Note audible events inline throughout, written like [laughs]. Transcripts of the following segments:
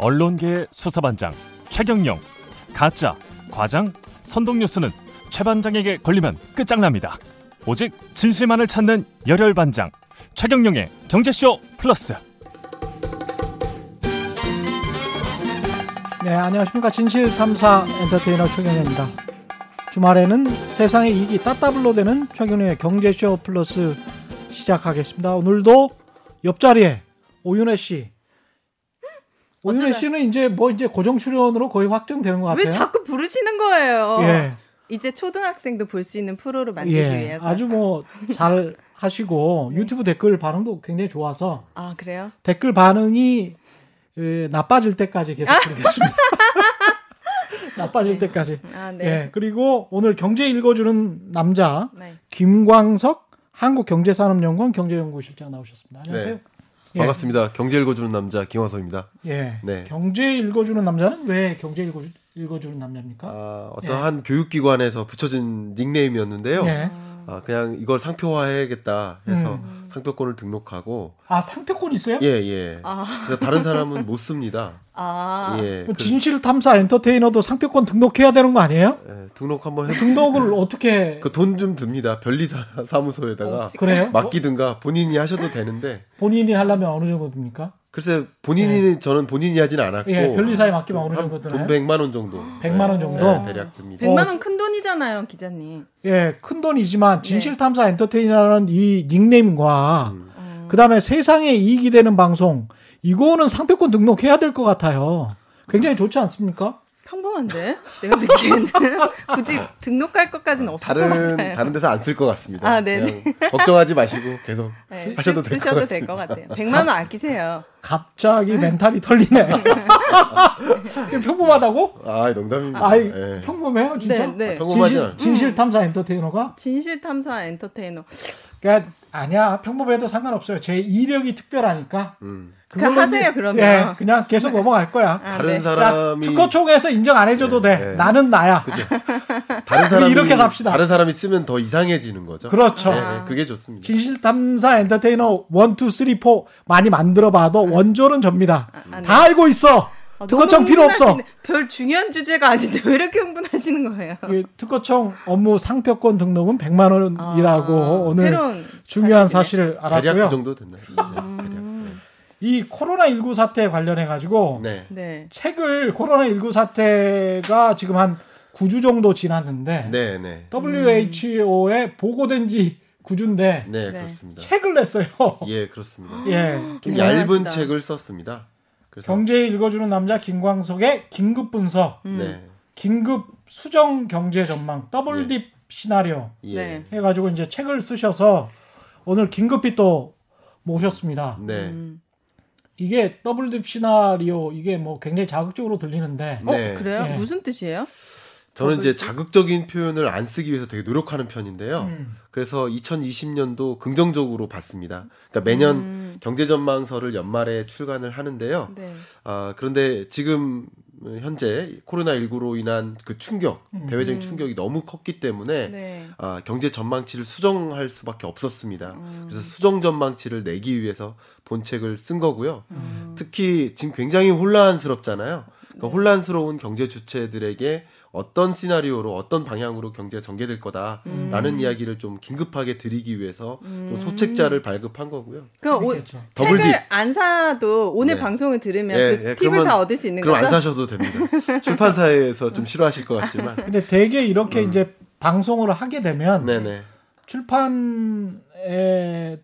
언론계의 수사반장 최경영 가짜 과장 선동뉴스는 최 반장에게 걸리면 끝장납니다. 오직 진실만을 찾는 열혈 반장 최경영의 경제쇼 플러스. 네, 안녕하십니까. 진실탐사 엔터테이너 최경영입니다. 주말에는 세상의 이익이 따따블로 되는 최경영의 경제쇼 플러스 시작하겠습니다. 오늘도 옆자리에 오윤혜 씨. 오윤혜 씨는 이제 뭐 이제 고정 출연으로 거의 확정되는 것 같아요. 왜 자꾸 부르시는 거예요? 예, 이제 초등학생도 볼 수 있는 프로를 만들기 예, 위해서. 아주 뭐 잘 하시고 유튜브 댓글 반응도 굉장히 좋아서 아 그래요? 댓글 반응이 에, 나빠질 때까지 계속 부르겠습니다. [laughs] 나빠질 때까지. 아 네. 예, 그리고 오늘 경제 읽어주는 남자 네. 김광석 한국경제산업연구원 경제연구실장 나오셨습니다. 안녕하세요. 네. 예. 반갑습니다. 경제 읽어주는 남자 김화서입니다. 예. 네. 경제 읽어주는 남자는 왜 경제 읽어, 읽어주는 남자입니까? 아, 어떤 한 교육기관에서 붙여진 닉네임이었는데요. 예. 아, 그냥 이걸 상표화해야겠다 해서 음. 상표권을 등록하고 아 상표권 있어요? 예 예. 아. 그래서 다른 사람은 못 씁니다. 아. 예. 그- 진실 탐사 엔터테이너도 상표권 등록해야 되는 거 아니에요? 예, 등록 한번 해. 등록을 어떻게 그 돈 좀 듭니다. 변리사 사무소에다가 어, 그래요? 맡기든가 본인이 하셔도 되는데 본인이 하려면 어느 정도 듭니까? 글쎄 본인이 저는 본인이 하진 않았고 예, 변리사에 맡기면 어느 한 정도 돈 드나요? 100만 원 정도. 100만 원 정도? 예, 대략 듭니다. 100만 어. 원큰 돈이잖아요, 기자님. 예, 큰 돈이지만 네. 진실탐사 엔터테이너라는 이 닉네임과 음. 어. 그다음에 세상에 이익이 되는 방송 이거는 상표권 등록해야 될 것 같아요. 굉장히 좋지 않습니까? 평범한데? 내가 느끼기에는 [laughs] 굳이 등록할 것까지는 없을 것 다른 같아요. 다른 데서 안 쓸 것 같습니다. 아. 그냥 걱정하지 마시고 계속 네, 하셔도 될것것 같아요. 100만 원 아끼세요. 갑자기 멘탈이 털리네. 이거 평범하다고? 아, 농담입니다. 아이 예. 평범해요 진짜. 네, 네. 평범하지 진실, 않아요. 진실 탐사 엔터테이너가? 진실 탐사 엔터테이너. 그러니까 아니야 평범해도 상관없어요. 제 이력이 특별하니까. 음. 그냥 하세요, 이제- 그러면. 예, 그냥 계속 넘어갈 거야. 아, 다른 네. 야, 사람이 특허총에서 인정 안 해줘도 돼. 네, 네. 나는 나야. 그죠. [laughs] 다른 사람이 이렇게 삽시다. 다른 사람이 쓰면 더 이상해지는 거죠. 그렇죠. 네, 네, 그게 좋습니다. 진실탐사 엔터테이너 1, 2, 3, 4 많이 만들어봐도 원조는 접니다. 아, 네. 다 알고 있어. 아, 특허청 필요 없어. 별 중요한 주제가 아닌데 왜 이렇게 흥분하시는 거예요? 이 특허청 업무 상표권 등록은 100만 원이라고 아, 오늘 새로운 중요한. 사실을 대략 그 알았고요. 정도 됐나요? 이 코로나19 사태 관련해 가지고 네. 네. 책을 코로나19 사태가 지금 한 9주 정도 지났는데 네, 네. WHO에 보고된 지 9주인데 네, 네. 그렇습니다. 책을 냈어요. 예, 그렇습니다. 예. 좀 대단하시다. 얇은 책을 썼습니다. 그래서 경제 읽어주는 남자 김광석의 긴급 분석, 음. 네. 긴급 수정 경제 전망, 더블딥 시나리오 예. 네. 해가지고 이제 책을 쓰셔서 오늘 긴급히 또 모셨습니다. 네. 음. 이게 더블 딥 시나리오 이게 뭐 굉장히 자극적으로 들리는데 어, 네. 그래요? 예. 무슨 뜻이에요? 저는 이제 자극적인 표현을 안 쓰기 위해서 되게 노력하는 편인데요. 음. 그래서 2020년도 긍정적으로 봤습니다. 그러니까 매년 음. 경제 전망서를 연말에 출간을 하는데요. 네. 아, 그런데 지금 현재 코로나19로 인한 그 충격, 음. 대외적인 음. 충격이 너무 컸기 때문에 네. 아, 경제 전망치를 수정할 수밖에 없었습니다. 음. 그래서 수정 전망치를 내기 위해서 본책을 쓴 거고요. 음. 특히 지금 굉장히 혼란스럽잖아요. 그러니까 네. 혼란스러운 경제 주체들에게 어떤 시나리오로 어떤 방향으로 경제가 전개될 거다라는 음. 이야기를 좀 긴급하게 드리기 위해서 좀 음. 소책자를 발급한 거고요. 그럼 오, 책을 딥. 안 사도 오늘 네. 방송을 들으면 예, 그 예, 팁을 그러면- 다 얻을 수 있는 그럼 거죠? 안 사셔도 됩니다. [laughs] 출판사에서 좀 싫어하실 것 같지만. 근데 대개 이렇게 이제 방송을 하게 되면 음. 네네. 출판에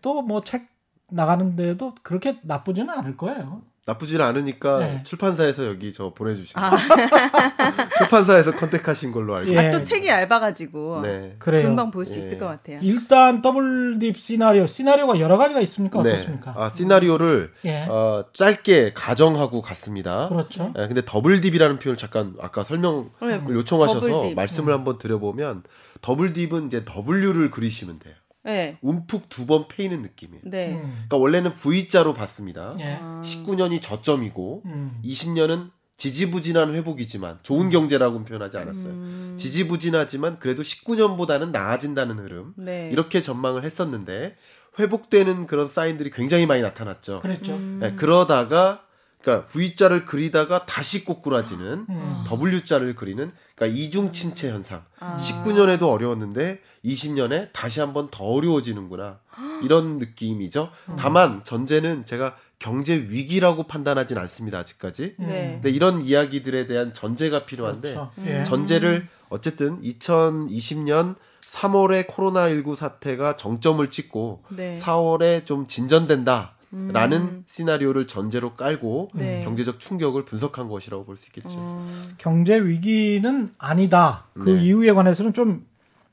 또 뭐 책 나가는데도 그렇게 나쁘지는 않을 거예요. 나쁘지 않으니까 네. 출판사에서 여기 저 보내주시고 아, [laughs] 출판사에서 contact하신 걸로 알고 예. 아, 또 책이 얇아가지고 네. 그래요. 금방 볼수 예. 있을 것 같아요. 일단 double dip 시나리오, 시나리오가 여러 가지가 있습니까? 네. 어떻습니까? 아, 시나리오를 예. 어, 짧게 가정하고 갔습니다. 그렇죠. 예, 근데 double dip이라는 표현을 잠깐 아까 설명을 네, 요청하셔서 double dip. 말씀을 한번 드려보면 더블 딥은 이제 W를 그리시면 돼요. 네. 움푹 두 번 패이는 느낌이에요. 네. 음. 그러니까 원래는 V자로 봤습니다. 예. 아. 19년이 저점이고 음. 20년은 지지부진한 회복이지만 좋은 경제라고는 표현하지 않았어요. 음. 지지부진하지만 그래도 19년보다는 나아진다는 흐름 네. 이렇게 전망을 했었는데 회복되는 그런 사인들이 굉장히 많이 나타났죠. 그랬죠. 음. 네, 그러다가 그러니까 V자를 그리다가 다시 꼬꾸라지는 음. W자를 그리는 그러니까 이중 침체 현상. 아. 19년에도 어려웠는데 20년에 다시 한번 더 어려워지는구나. 이런 느낌이죠. 다만 전제는 제가 경제 위기라고 판단하진 않습니다. 아직까지. 음. 네. 근데 이런 이야기들에 대한 전제가 필요한데 그렇죠. 음. 예. 전제를 어쨌든 2020년 3월에 코로나19 사태가 정점을 찍고 네. 4월에 좀 진전된다 라는 음. 시나리오를 전제로 깔고 네. 경제적 충격을 분석한 것이라고 볼 수 있겠죠. 어, 경제 위기는 아니다. 그 네. 이유에 관해서는 좀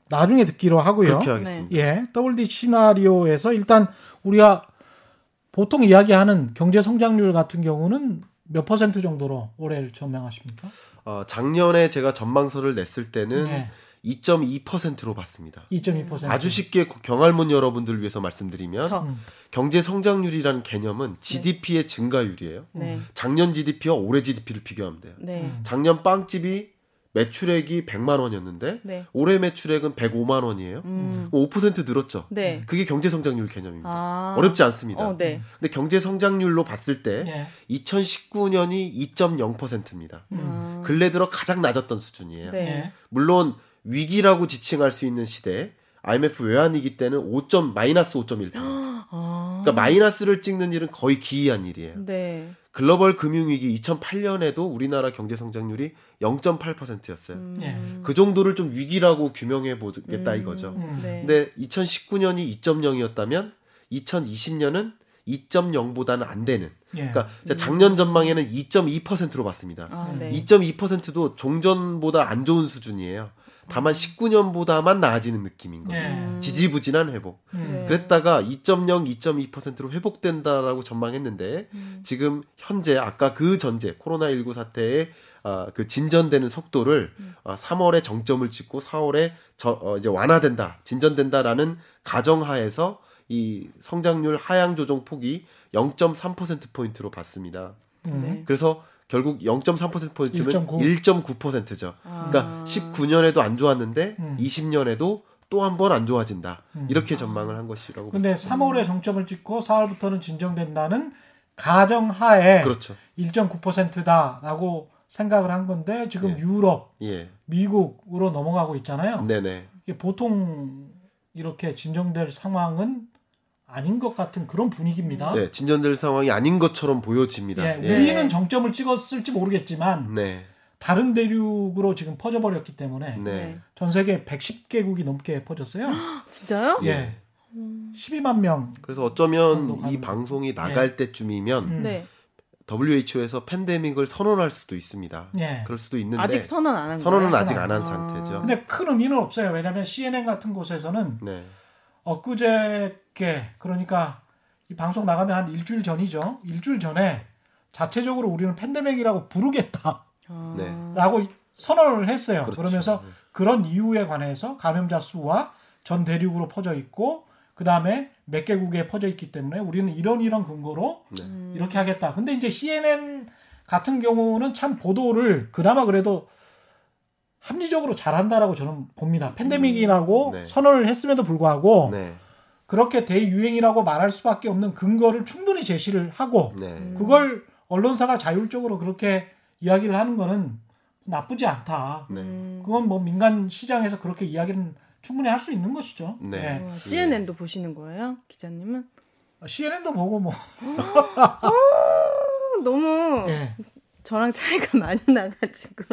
나중에 듣기로 하고요. 그렇게 하겠습니다. 예, WD 시나리오에서 일단 우리가 보통 이야기하는 경제 성장률 같은 경우는 몇 퍼센트 정도로 올해를 전망하십니까? 어, 작년에 제가 전망서를 냈을 때는 예, 2.2%로 봤습니다. 2.2%. 아주 쉽게 경알문 여러분들 위해서 말씀드리면 저. 음. 경제 성장률이라는 개념은 GDP의 증가율이에요. 네. 작년 GDP와 올해 GDP를 비교하면 돼요. 네. 음. 작년 빵집이 매출액이 100만 원이었는데 네. 올해 매출액은 105만 원이에요. 음. 5% 늘었죠. 네. 그게 경제 성장률 개념입니다. 아. 어렵지 않습니다. 어, 네. 근데 경제 성장률로 봤을 때 예. 2019년이 2.0%입니다. 음. 근래 들어 가장 낮았던 수준이에요. 네. 예. 물론 위기라고 지칭할 수 있는 시대 IMF 외환위기 때는 5. 마이너스 5.1%. 아. 그러니까 마이너스를 찍는 일은 거의 기이한 일이에요. 네. 글로벌 금융위기 2008년에도 우리나라 경제 성장률이 0.8%였어요. 음. 예. 그 정도를 좀 위기라고 규명해 보겠다 음. 이거죠. 음. 네. 근데 2019년이 2.0이었다면 2020년은 2.0보다는 안 되는. 예. 그러니까 작년 전망에는 2.2%로 봤습니다. 아, 네. 2.2%도 종전보다 안 좋은 수준이에요. 다만 19년보다만 나아지는 느낌인 거죠. 예. 음. 지지부진한 회복. 음. 네. 그랬다가 2.0, 2.2%로 회복된다라고 전망했는데 음. 지금 현재 아까 그 전제 코로나19 사태의 아, 그 진전되는 속도를 음. 아, 3월에 정점을 찍고 4월에 저, 어, 이제 완화된다, 진전된다라는 가정하에서 이 성장률 하향 조정 폭이 0.3% 포인트로 봤습니다. 음. 네. 그래서 결국 0.3% 포인트면 1.9. 1.9%죠. 아. 그러니까 19년에도 안 좋았는데 음. 20년에도 또 한 번 안 좋아진다. 음. 이렇게 전망을 한 것이라고. 근데 3월에 정점을 찍고 4월부터는 진정된다는 가정하에 그렇죠. 1.9%다라고 생각을 한 건데 지금 예. 유럽, 예. 미국으로 넘어가고 있잖아요. 네네. 이게 보통 이렇게 진정될 상황은 아닌 것 같은 그런 분위기입니다. 네, 진전될 상황이 아닌 것처럼 보여집니다. 예, 예. 우리는 정점을 찍었을지 모르겠지만 네. 다른 대륙으로 지금 퍼져버렸기 때문에 네. 전 세계 110개국이 넘게 퍼졌어요. [gasps] 진짜요? 예, 음. 12만 명. 그래서 어쩌면 이 방송이 나갈 때쯤이면 음. 네. WHO에서 팬데믹을 선언할 수도 있습니다. 예. 그럴 수도 있는데 아직 선언 안한 거예요? 선언은 거예요? 아직 안한 아. 상태죠. 근데 큰 의미는 없어요. 왜냐하면 CNN 같은 곳에서는 네. 엊그저께 그러니까 이 방송 나가면 한 일주일 전이죠. 일주일 전에 자체적으로 우리는 팬데믹이라고 부르겠다라고 아. 네. 선언을 했어요. 그렇죠. 그러면서 그런 이유에 관해서 감염자 수와 전 대륙으로 퍼져 있고 그 다음에 몇 개국에 퍼져 있기 때문에 우리는 이런 이런 근거로 네. 음. 이렇게 하겠다. 근데 이제 CNN 같은 경우는 참 보도를 그나마 그래도 합리적으로 잘한다라고 저는 봅니다. 팬데믹이라고 네. 선언을 했음에도 불구하고 네. 그렇게 대유행이라고 말할 수밖에 없는 근거를 충분히 제시를 하고 네. 음. 그걸 언론사가 자율적으로 그렇게 이야기를 하는 거는 나쁘지 않다. 네. 음. 그건 뭐 민간 시장에서 그렇게 이야기는 충분히 할 수 있는 것이죠. 네. 어, CNN도 보시는 거예요, 기자님은? CNN도 보고 뭐 어, 너무 예. 저랑 사이가 [laughs] 많이 나가지고.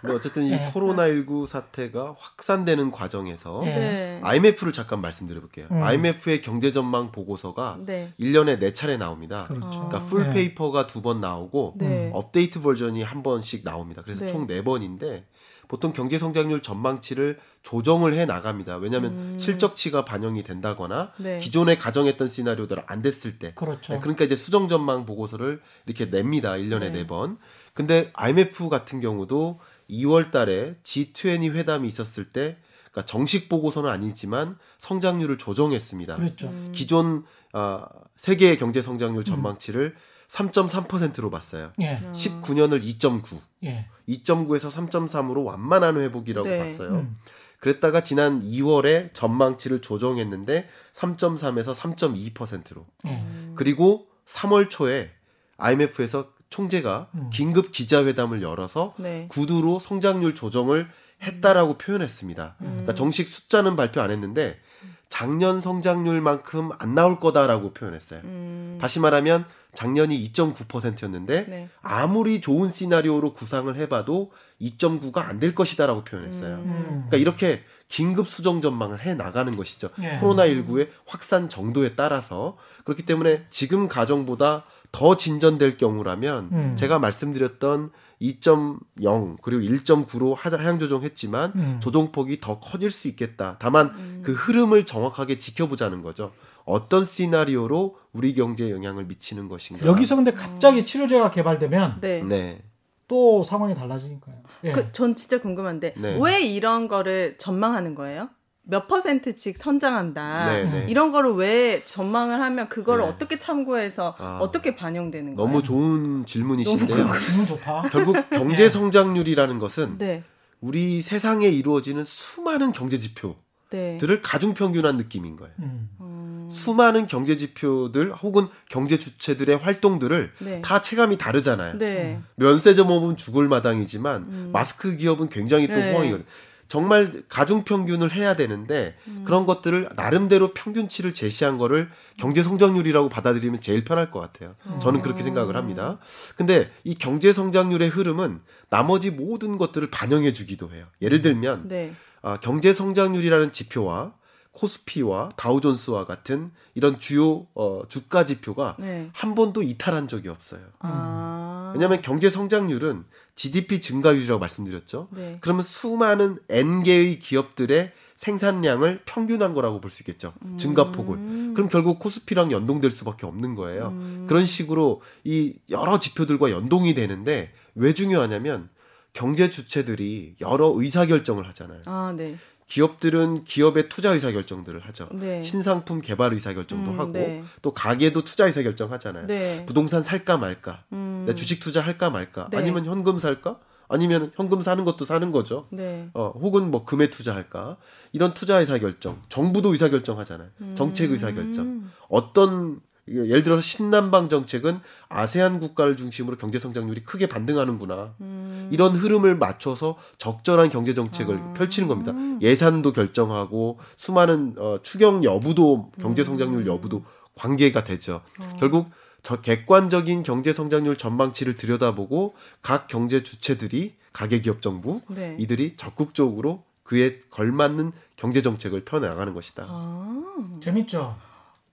근데 어쨌든 이 네. 코로나19 사태가 확산되는 과정에서 네. 네. IMF를 잠깐 말씀드려 볼게요. 음. IMF의 경제 전망 보고서가 네. 1년에 4차례 나옵니다. 그렇죠. 그러니까 아. full 네. paper가 두 번 나오고 네. 업데이트 버전이 한 번씩 나옵니다. 그래서 네. 총 네 번인데 보통 경제 성장률 전망치를 조정을 해 나갑니다. 왜냐하면 음. 실적치가 반영이 된다거나 네. 기존에 가정했던 시나리오대로 안 됐을 때 그렇죠. 네, 그러니까 이제 수정 전망 보고서를 이렇게 냅니다. 1년에 네. 네 번. 근데 IMF 같은 경우도 2월 달에 G20 회담이 있었을 때 그러니까 정식 보고서는 아니지만 성장률을 조정했습니다. 그랬죠. 음. 기존 아, 세계 경제 성장률 전망치를 3.3%로 봤어요. 예. 어. 19년을 2.9, 예. 2.9에서 3.3으로 완만한 회복이라고 네. 봤어요. 음. 그랬다가 지난 2월에 전망치를 조정했는데 3.3에서 3.2%로. 예. 음. 그리고 3월 초에 IMF에서 총재가 음. 긴급 기자회담을 열어서 네. 구두로 성장률 조정을 했다라고 표현했습니다. 음. 그러니까 정식 숫자는 발표 안 했는데 작년 성장률만큼 안 나올 거다라고 표현했어요. 음. 다시 말하면 작년이 2.9%였는데 네. 아무리 좋은 시나리오로 구상을 해봐도 2.9가 안 될 것이다라고 표현했어요. 음. 음. 그러니까 이렇게 긴급 수정 전망을 해 나가는 것이죠. 예. 코로나 19의 확산 정도에 따라서 그렇기 때문에 지금 가정보다 더 진전될 경우라면 음. 제가 말씀드렸던 2.0 그리고 1.9로 하향 조정했지만 음. 조정폭이 더 커질 수 있겠다. 다만 음. 그 흐름을 정확하게 지켜보자는 거죠. 어떤 시나리오로 우리 경제에 영향을 미치는 것인가. 여기서 근데 갑자기 치료제가 개발되면 네. 네. 또 상황이 달라지니까요. 예. 그, 전 진짜 궁금한데 네. 왜 이런 거를 전망하는 거예요? 몇 퍼센트씩 선장한다. 네, 네. 이런 거를 왜 전망을 하면 그거를 네. 어떻게 참고해서 아. 어떻게 반영되는 거예요? 너무 좋은 질문이신데요. 기분 좋다. 결국 [laughs] 경제 성장률이라는 것은 네. 우리 세상에 이루어지는 수많은 경제 지표들을 네. 가중 평균한 느낌인 거예요. 음. 음, 수많은 경제 지표들 혹은 경제 주체들의 활동들을 네. 다 체감이 다르잖아요. 네. 면세점업은 죽을 마당이지만 음. 마스크 기업은 굉장히 또 네. 호황이거든요. 정말 가중 평균을 해야 되는데 음. 그런 것들을 나름대로 평균치를 제시한 거를 경제 성장률이라고 받아들이면 제일 편할 것 같아요. 저는 그렇게 생각을 합니다. 근데 이 경제 성장률의 흐름은 나머지 모든 것들을 반영해 주기도 해요. 예를 들면 네. 아, 경제 성장률이라는 지표와 코스피와 다우존스와 같은 이런 주요 어, 주가 지표가 네. 한 번도 이탈한 적이 없어요. 아. 왜냐하면 경제 성장률은 GDP 증가율이라고 말씀드렸죠. 네. 그러면 수많은 n 개의 기업들의 생산량을 평균한 거라고 볼 수 있겠죠. 증가폭을. 음. 그럼 결국 코스피랑 연동될 수밖에 없는 거예요. 음. 그런 식으로 이 여러 지표들과 연동이 되는데 왜 중요하냐면 경제 주체들이 여러 의사 결정을 하잖아요. 아, 네. 기업들은 기업의 투자 의사 결정들을 하죠. 네. 신상품 개발 의사 결정도 음, 하고 네. 또 가게도 투자 의사 결정하잖아요. 네. 부동산 살까 말까, 음. 내 주식 투자 할까 말까, 네. 아니면 현금 살까, 아니면 현금 사는 것도 사는 거죠. 네. 어, 혹은 뭐 금에 투자할까 이런 투자 의사 결정, 정부도 의사 결정하잖아요. 정책 의사 결정. 음. 어떤 예를 들어서 신남방 정책은 아세안 국가를 중심으로 경제 성장률이 크게 반등하는구나. 음. 이런 흐름을 맞춰서 적절한 경제 정책을 아. 펼치는 겁니다. 예산도 결정하고 수많은 어, 추경 여부도 경제 성장률 음. 여부도 관계가 되죠. 어. 결국 저 객관적인 경제 성장률 전망치를 들여다보고 각 경제 주체들이 가계기업 정부 네. 이들이 적극적으로 그에 걸맞는 경제 정책을 펴 나가는 것이다. 아. 재밌죠.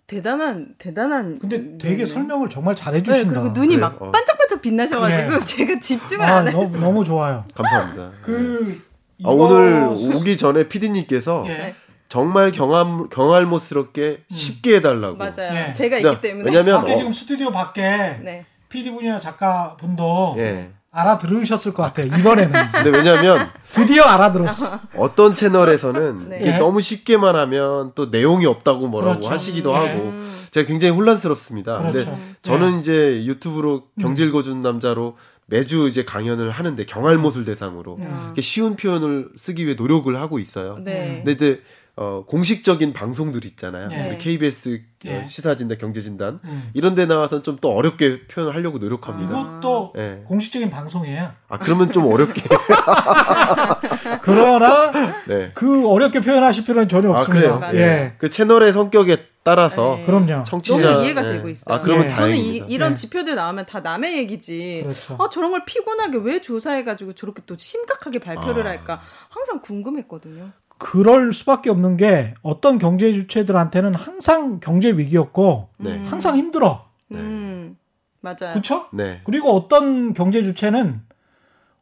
대단한 대단한 근데 되게 네. 설명을 정말 네, 잘해주신다. 그리고 눈이 그래요? 막 어. 반짝반짝 빛나셔가지고 네. [laughs] 제가 집중을 아, 안 해서 너무, 너무 좋아요. 감사합니다. [laughs] 그 아, 오늘 이거 오기 전에 PD님께서 예. 정말 경험 경알못스럽게 음. 쉽게 해달라고. 맞아요. 네. 제가 그러니까 있기 때문에 왜냐면 밖에 어, 지금 스튜디오 밖에 네. PD 분이나 작가 분도 예. 알아들으셨을 것 같아요. 이번에는 [laughs] 근데 왜냐면 드디어 알아들었어. [laughs] 어떤 채널에서는 [laughs] 네. 이게 예. 너무 쉽게만 하면 또 내용이 없다고 뭐라고 그렇죠. 하시기도 예. 하고 음. 제가 굉장히 혼란스럽습니다. 그렇죠. 근데 저는 이제 유튜브로 음. 경질 거준 남자로 매주 이제 강연을 하는데 경알못을 대상으로 음. 쉬운 표현을 쓰기 위해 노력을 하고 있어요. 네. 근데 이제 어, 공식적인 방송들 있잖아요. 예. 우리 KBS 예. 어, 시사진단 경제진단 음. 이런 데 나와서는 좀 또 어렵게 표현을 하려고 노력합니다. 이것도 예. 공식적인 방송이에요. 아 그러면 좀 어렵게. [laughs] 그러나 네. 그 어렵게 표현하실 필요는 전혀 아, 없습니다. 그래요? 예, 그 채널의 성격에 따라서 네. 그럼요. 청취자 너무 이해가 네. 되고 있어요. 아 그러면 예. 저는 이, 다행입니다. 이런 네. 지표들 나오면 다 남의 얘기지. 그렇죠. 아 저런 걸 피곤하게 왜 조사해가지고 저렇게 또 심각하게 발표를 아. 할까 항상 궁금했거든요. 그럴 수밖에 없는 게 어떤 경제 주체들한테는 항상 경제 위기였고 네. 음. 항상 힘들어. 네. 음 맞아요. 그렇죠? 네. 그리고 어떤 경제 주체는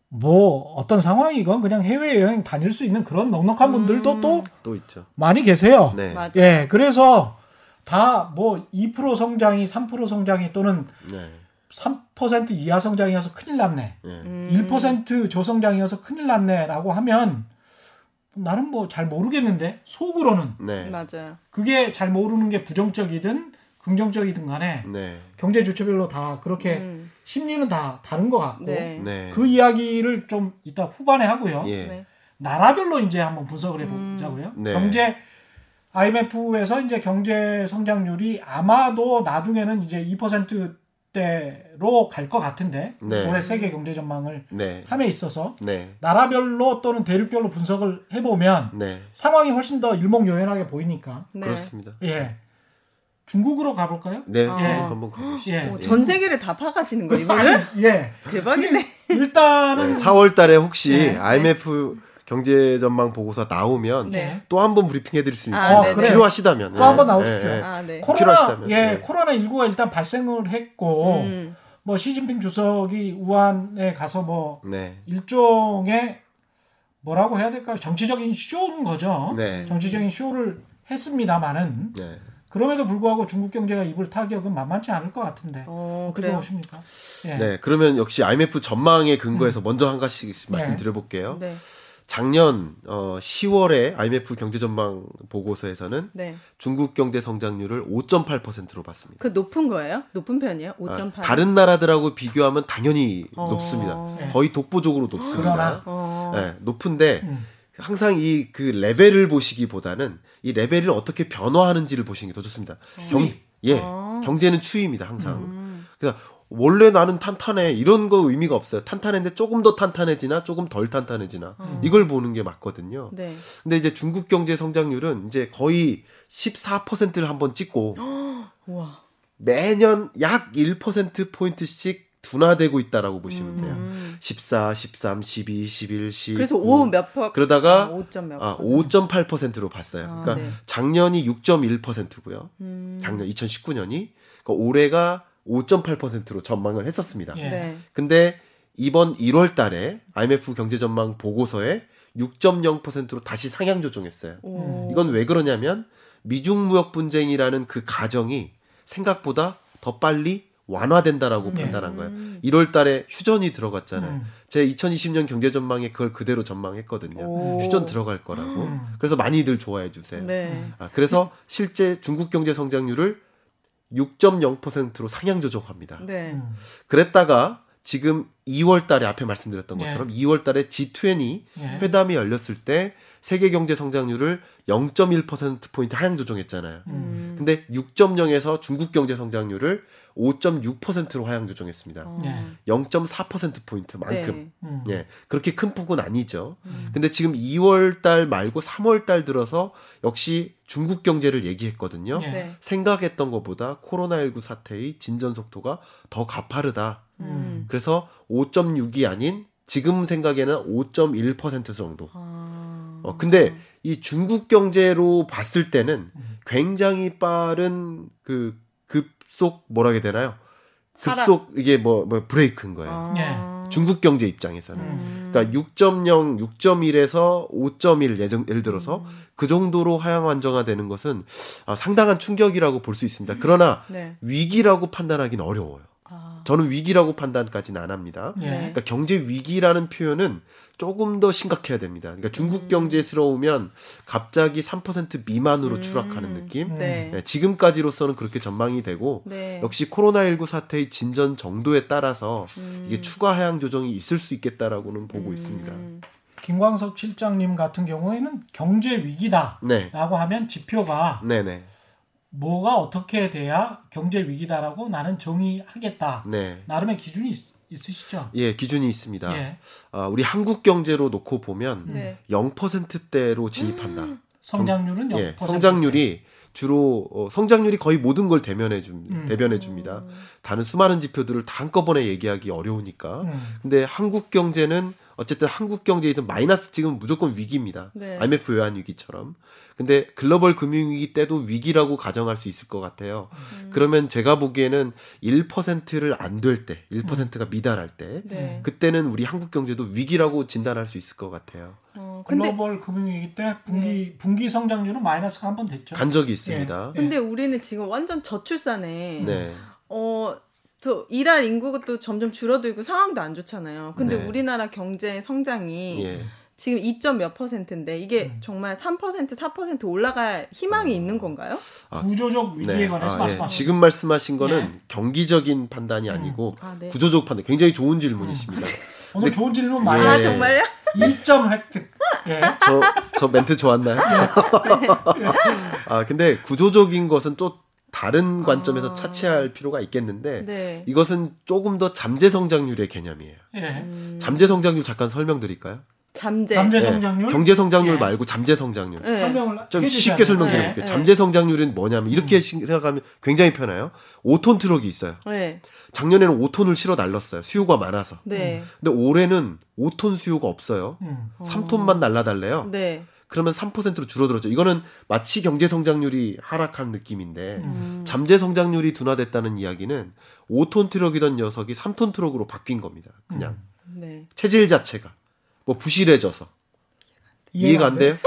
뭐 어떤 상황이건 그냥 해외 여행 다닐 수 있는 그런 넉넉한 음. 분들도 또또 있죠. 많이 계세요. 네. 맞아요. 예, 그래서 다 뭐 2% 성장이 3% 성장이 또는 네. 3% 이하 성장이어서 큰일 났네. 네. 음. 1% 저성장이어서 큰일 났네라고 하면 나는 뭐 잘 모르겠는데 속으로는 네. 맞아요. 그게 잘 모르는 게 부정적이든 긍정적이든 간에 네. 경제 주체별로 다 그렇게 음. 심리는 다 다른 것 같고 네. 네. 그 이야기를 좀 이따 후반에 하고요. 예. 네. 나라별로 이제 한번 분석을 해보자고요. 네. 경제 IMF에서 이제 경제 성장률이 아마도 나중에는 이제 2% 20% 대로 갈 것 같은데 네. 올해 세계 경제 전망을 네. 함에 있어서 네. 나라별로 또는 대륙별로 분석을 해보면 네. 상황이 훨씬 더 일목요연하게 보이니까 네. 그렇습니다. 예 중국으로 가볼까요? 네. 아. 중국 한번 가보시죠. 예. 어, 전 세계를 다 파가시는 거 이거는 예 [laughs] 대박이네. 일단은 4월 달에 혹시 네. IMF 경제 전망 보고서 나오면 네. 또한 번 브리핑 해드릴 수 아, 있어요. 네, 네. 필요하시다면. 또 한번 나오십시오. 아, 네. 코로나 필요하시다면, 예 네. 코로나 19가 일단 발생을 했고 음. 뭐 시진핑 주석이 우한에 가서 뭐 네. 일종의 뭐라고 해야 될까요? 정치적인 쇼인 거죠. 네. 정치적인 쇼를 했습니다만은 네. 그럼에도 불구하고 중국 경제가 입을 타격은 만만치 않을 것 같은데 어, 어떻게 그래요. 보십니까? 예. 네. 그러면 역시 IMF 전망에 근거해서 먼저 한 가지 말씀드려볼게요. 네. 작년 어, 10월에 IMF 경제 전망 보고서에서는 네. 중국 경제 성장률을 5.8%로 봤습니다. 그 높은 거예요? 높은 편이에요? 아, 5.8. 다른 나라들하고 비교하면 당연히 어. 높습니다. 네. 거의 독보적으로 높습니다. 그러나 어. 네, 높은데 음. 항상 이 그 레벨을 보시기보다는 이 레벨을 어떻게 변화하는지를 보시는 게 더 좋습니다. 경, 예, 아. 경제는 추이입니다 항상. 음. 그래서 원래 나는 탄탄해 이런 거 의미가 없어요. 탄탄했는데 조금 더 탄탄해지나 조금 덜 탄탄해지나 음. 이걸 보는 게 맞거든요. 네. 근데 이제 중국 경제 성장률은 이제 거의 14%를 한번 찍고 [gasps] 우와. 매년 약 1% 포인트씩 둔화되고 있다라고 보시면 돼요. 음. 14, 13, 12, 11, 10. 그래서 5몇 퍼? 그러다가 5점 몇 아, 퍼? 5.8%로 봤어요. 아, 그러니까 네. 작년이 6.1%고요. 음. 작년 2019년이 그러니까 올해가 5.8%로 전망을 했었습니다. 예. 네. 근데 이번 1월 달에 IMF 경제 전망 보고서에 6.0%로 다시 상향 조정했어요. 오. 이건 왜 그러냐면 미중 무역 분쟁이라는 그 가정이 생각보다 더 빨리 완화된다라고 네. 판단한 거예요. 음. 1월 달에 휴전이 들어갔잖아요. 음. 제 2020년 경제 전망에 그걸 그대로 전망했거든요. 오. 휴전 들어갈 거라고. 음. 그래서 많이들 좋아해 주세요. 네. 아, 그래서 실제 중국 경제 성장률을 6.0%로 상향 조정합니다. 네. 음. 그랬다가 지금 2월 달에 앞에 말씀드렸던 네. 것처럼 2월 달에 G20 예. 회담이 열렸을 때 세계 경제 성장률을 0.1% 포인트 하향 조정했잖아요. 음. 근데 6.0에서 중국 경제 성장률을 5.6%로 하향 조정했습니다. 어. 예. 0.4% 포인트만큼. 네. 음. 예. 그렇게 큰 폭은 아니죠. 음. 근데 지금 2월 달 말고 3월 달 들어서 역시 중국 경제를 얘기했거든요. 예. 네. 생각했던 것보다 코로나19 사태의 진전 속도가 더 가파르다. 음. 그래서 5.6이 아닌 지금 생각에는 5.1% 정도. 아. 어, 근데 이 중국 경제로 봤을 때는 음. 굉장히 빠른 그 급속 뭐라 해야 되나요? 급속 이게 뭐, 뭐 브레이크인 거예요. 아. 중국 경제 입장에서는. 음. 그러니까 6.0, 6.1에서 5.1 예정, 예를 들어서 음. 그 정도로 하향 안정화되는 것은 아, 상당한 충격이라고 볼 수 있습니다. 그러나 네. 위기라고 판단하기는 어려워요. 아. 저는 위기라고 판단까지는 안 합니다. 예. 네. 그러니까 경제 위기라는 표현은 조금 더 심각해야 됩니다. 그러니까 중국 음. 경제스러우면 갑자기 3% 미만으로 음. 추락하는 느낌. 음. 네. 네, 지금까지로서는 그렇게 전망이 되고 네. 역시 코로나19 사태의 진전 정도에 따라서 음. 이게 추가 하향 조정이 있을 수 있겠다라고는 보고 음. 있습니다. 김광석 실장님 같은 경우에는 경제 위기다라고 네, 하면 지표가 네, 네, 뭐가 어떻게 돼야 경제 위기다라고 나는 정의하겠다. 네. 나름의 기준이 있, 있으시죠? 예, 기준이 있습니다. 예. 아, 우리 한국 경제로 놓고 보면 네. 0%대로 진입한다. 성장률은 0%. 예, 성장률이 주로 어, 성장률이 거의 모든 걸 대면해 줍 음. 대변해 줍니다. 다른 수많은 지표들을 다 한꺼번에 얘기하기 어려우니까. 음. 근데 한국 경제는 어쨌든 한국 경제에서 마이너스 지금 무조건 위기입니다. 네. IMF 외환 위기처럼. 근데 글로벌 금융 위기 때도 위기라고 가정할 수 있을 것 같아요. 음. 그러면 제가 보기에는 1%를 안 될 때, 1%가 미달할 때, 네. 그때는 우리 한국 경제도 위기라고 진단할 수 있을 것 같아요. 어, 근데 글로벌 금융위기 때 분기 네. 분기 성장률은 마이너스가 한 번 됐죠. 간 적이 있습니다. 예. 근데 우리는 지금 완전 저출산에 네. 어, 또 일할 인구가 또 점점 줄어들고 상황도 안 좋잖아요. 근데 네. 우리나라 경제 성장이 예. 지금 2점 몇 퍼센트인데 이게 음. 정말 3% 4% 올라갈 희망이 있는 건가요? 아, 구조적 위기에 네. 관해서 아, 예. 말씀하셨죠. 지금 말씀하신 거는 예. 경기적인 판단이 아니고 아, 네. 구조적 판단. 굉장히 좋은 질문이십니다. [laughs] 오늘 근데- 좋은 질문 예. 많이 아, 하세요. 정말요? 2점 획득. 예. 저, 저 멘트 좋았나요? [laughs] 아, 근데 구조적인 것은 또 다른 관점에서 아. 차치할 필요가 있겠는데 네. 이것은 조금 더 잠재 성장률의 개념이에요. 예. 음, 잠재 성장률 잠깐 설명드릴까요? 잠재. 잠재 네. 성장률 경제 성장률 예. 말고 잠재 성장률. 네. 설명을 좀 쉽게 돼요. 설명드려 볼게요. 네. 잠재 성장률은 뭐냐면 이렇게 생각하면 굉장히 편해요. 5톤 트럭이 있어요. 네. 작년에는 5톤을 실어 날랐어요. 수요가 많아서. 네. 근데 올해는 5톤 수요가 없어요. 음. 3톤만 날라달래요. 네. 그러면 3%로 줄어들었죠. 이거는 마치 경제 성장률이 하락한 느낌인데 음. 잠재 성장률이 둔화됐다는 이야기는 5톤 트럭이던 녀석이 3톤 트럭으로 바뀐 겁니다. 그냥 네. 체질 자체가 뭐 부실해져서 이해가 안 돼요?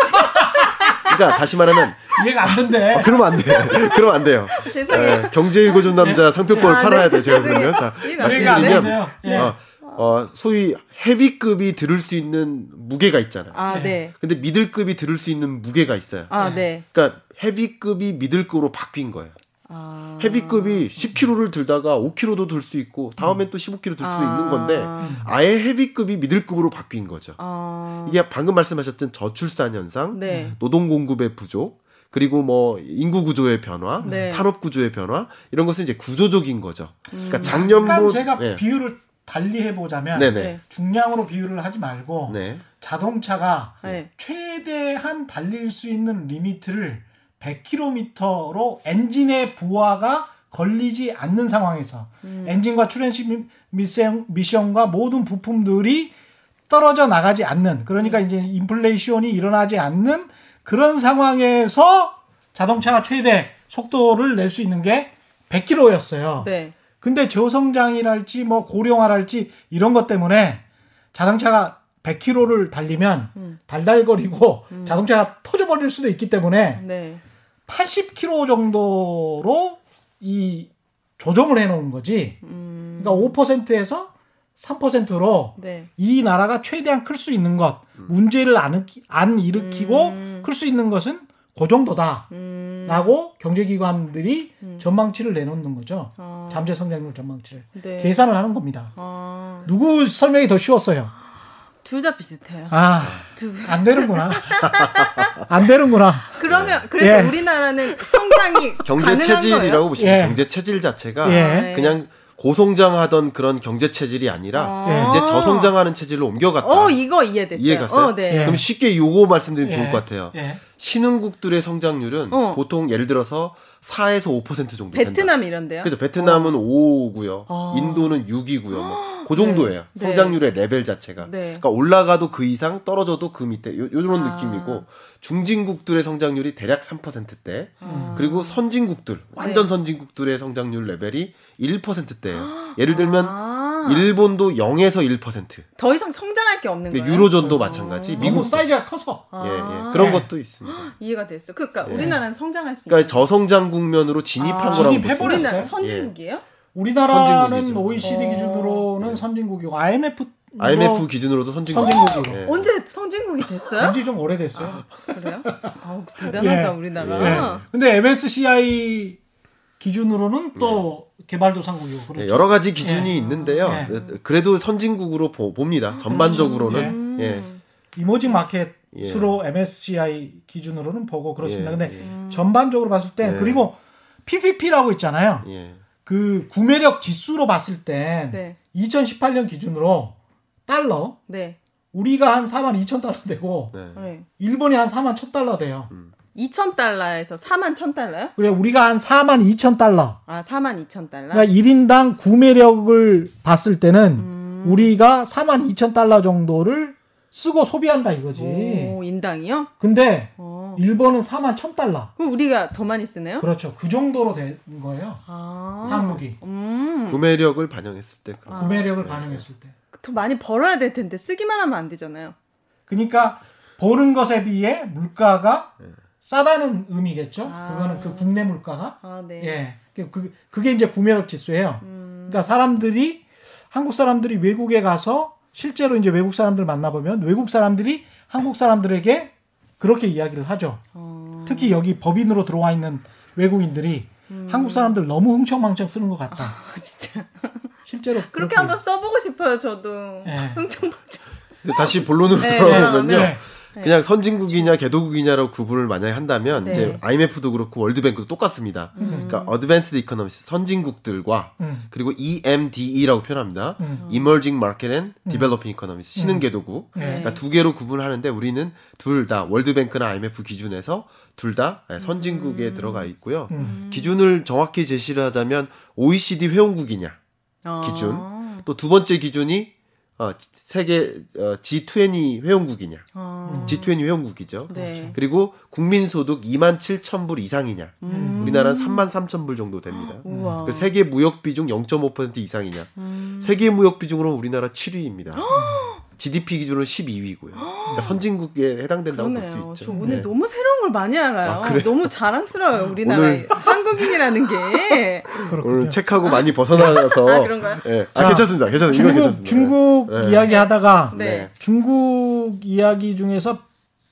그러니까 다시 말하면 이해가 안 된대. 아, 그러면 안 돼. [laughs] 그러면 안 돼요. 죄송해요. 예, 경제 읽어준 남자 상표권을 아, 팔아야 네. 돼. 제가 죄송해요. 그러면 자 말씀드리면. 예. 어, 어, 소위 헤비급이 들을 수 있는 무게가 있잖아요. 아, 네. 근데 미들급이 들을 수 있는 무게가 있어요. 아, 네. 그러니까 헤비급이 미들급으로 바뀐 거예요. 아. 헤비급이 10kg를 들다가 5kg도 들 수 있고 다음엔 또 15kg 들수 아. 있는 건데 아예 헤비급이 미들급으로 바뀐 거죠. 아. 이게 방금 말씀하셨던 저출산 현상, 네. 노동 공급의 부족, 그리고 뭐 인구 구조의 변화, 네. 산업 구조의 변화 이런 것은 이제 구조적인 거죠. 그러니까 약간 작년보 제가 네. 비율을 달리 해보자면 네네. 네. 중량으로 비유를 하지 말고 네. 자동차가 네. 최대한 달릴 수 있는 limit를 100km로 엔진의 부하가 걸리지 않는 상황에서 음. 엔진과 트랜스미션, 미션과 모든 부품들이 떨어져 나가지 않는 그러니까 이제 인플레이션이 일어나지 않는 그런 상황에서 자동차가 최대 속도를 낼 수 있는 게 100km였어요. 네. 근데 저성장이랄지 뭐 고령화랄지 이런 것 때문에 자동차가 100km를 달리면 음. 달달거리고 자동차가 터져버릴 수도 있기 때문에 네. 80km 정도로 이 조정을 해놓은 거지. 음. 그러니까 5%에서 3%로 네. 이 나라가 최대한 클 수 있는 것, 문제를 안, 일으키- 안 일으키고 음. 클수 있는 것은 그 정도다. 음. 라고 경제기관들이 음. 전망치를 내놓는 거죠. 아. 잠재 성장률 전망치를. 네. 계산을 하는 겁니다. 아. 누구 설명이 더 쉬웠어요? 둘 다 비슷해요. 아, 두. 안 되는구나. 안 되는구나. 그러면 그래서 예. 우리나라는 성장이 경제 체질이라고? 보시면 예. 경제 체질 자체가 예. 네. 그냥 고성장하던 그런 경제 체질이 아니라 아. 이제 저성장하는 체질로 옮겨갔다. 어, 이거 이해됐어요. 이해갔어요? 어, 네. 예. 그럼 쉽게 요거 말씀드리면 예. 좋을 것 같아요. 예. 신흥국들의 성장률은 어. 보통 예를 들어서 4에서 5% 정도 된다. 베트남 이런데요? 그죠. 베트남은 5고요. 어. 인도는 6이고요. 뭐. 그 정도예요. 네. 성장률의 레벨 자체가. 네. 그러니까 올라가도 그 이상, 떨어져도 그 밑에. 요, 요런 아. 느낌이고 중진국들의 성장률이 대략 3%대. 아. 그리고 선진국들, 완전 네. 선진국들의 성장률 레벨이 1%대예요. 예를 들면 아. 일본도 0에서 1%. 더 이상 성장할 게 없는 거예요. 유로존도 마찬가지. 어. 미국 미국 사이즈가 커서. 아. 예, 예. 그런 네. 것도 있습니다. 이해가 됐어요. 그러니까 네. 우리나라는 성장할 수 그러니까 있는 저성장 국면으로 진입한 아, 거라고. 우리나라 선진국이에요? 우리나라는 선진국이죠. OECD 어. 기준으로는 선진국이고 IMF IMF 기준으로도 선진국. 선진국이고. 예. 언제 선진국이 됐어요? 왠지 좀 오래됐어요. 그래요? 아우 대단하다 예. 우리나라. 예. 근데 MSCI 기준으로는 또 개발도상국이고 그렇죠. 예, 여러 가지 기준이 예. 있는데요. 예. 그래도 선진국으로 보, 봅니다. 전반적으로는. 음. 예. 이머징 마켓으로 MSCI 기준으로는 보고 그렇습니다. 예, 근데 음. 전반적으로 봤을 때 예. 그리고 PPP라고 있잖아요. 예. 그 구매력 지수로 봤을 때 네. 2018년 기준으로 달러 네. 우리가 한 4만 2천 달러 되고 네. 네. 일본이 한 4만 1천 달러 돼요. 2천 달러에서 4만 1천 달러요? 그래 우리가 한 4만 2천 달러. 아 4만 2천 달러. 그러니까 1인당 구매력을 봤을 때는 음. 우리가 4만 2천 달러 정도를 쓰고 소비한다 이거지. 오 인당이요? 근데 어. 일본은 4만 1천 달러. 그럼 우리가 더 많이 쓰네요? 그렇죠. 그 정도로 된 거예요. 아. 한국이. 음. 구매력을 반영했을 때. 아. 구매력을 반영했을 때. 더 많이 벌어야 될 텐데 쓰기만 하면 안 되잖아요. 그러니까 버는 것에 비해 물가가 싸다는 의미겠죠. 아. 그거는 그 국내 물가가. 아 네. 예. 그- 그, 그게 이제 구매력 지수예요. 음. 그러니까 사람들이 한국 사람들이 외국에 가서 실제로 이제 외국 사람들 만나보면 외국 사람들이 한국 사람들에게 그렇게 이야기를 하죠. 어. 특히 여기 법인으로 들어와 있는 외국인들이 한국 사람들 너무 흥청망청 쓰는 것 같다. 아, [laughs] 진짜. 실제로 [laughs] 그렇게 한번 써보고 싶어요 저도. 예. 흥청망청. 근데 다시 본론으로 네, 돌아오면요. 네. 네. 그냥 선진국이냐 개도국이냐로 구분을 만약에 한다면 네. 이제 IMF도 그렇고 World Bank도 똑같습니다. 음. 그러니까 Advanced Economies 선진국들과 음. 그리고 EMDE라고 표현합니다. 음. Emerging Market and Developing Economies 신흥 음. 개도국. 네. 그러니까 두 개로 구분을 하는데 우리는 둘 다 월드뱅크나 IMF 기준에서 둘 다 선진국에 들어가 있고요. 음. 기준을 정확히 제시를 하자면 OECD 회원국이냐. 어. 기준. 또두 번째 기준이 어, 세계 어, G20 회원국이냐. 어. G20 회원국이죠. 네. 그리고 국민 소득 2만 7천 불 이상이냐. 음. 우리나라는 3만 3천 불 정도 됩니다. 그 세계 무역 비중 0.5% 이상이냐. 음. 세계 무역 비중으로 우리나라 7위입니다. [gasps] GDP 기준으로 12위고요. 그러니까 선진국에 해당된다고 볼 수. 있죠. 저 오늘 네. 너무 새로운 걸 많이 알아요. 아, 그래요? 너무 자랑스러워요. 우리나라 오늘- [laughs] 한국인이라는 게. 오늘 책하고 많이 벗어나서 아, 그런가요? 예. 아, 자, 괜찮습니다. 괜찮습니다. 중국 괜찮습니다. 중국 네. 이야기 하다가 네. 중국 이야기 중에서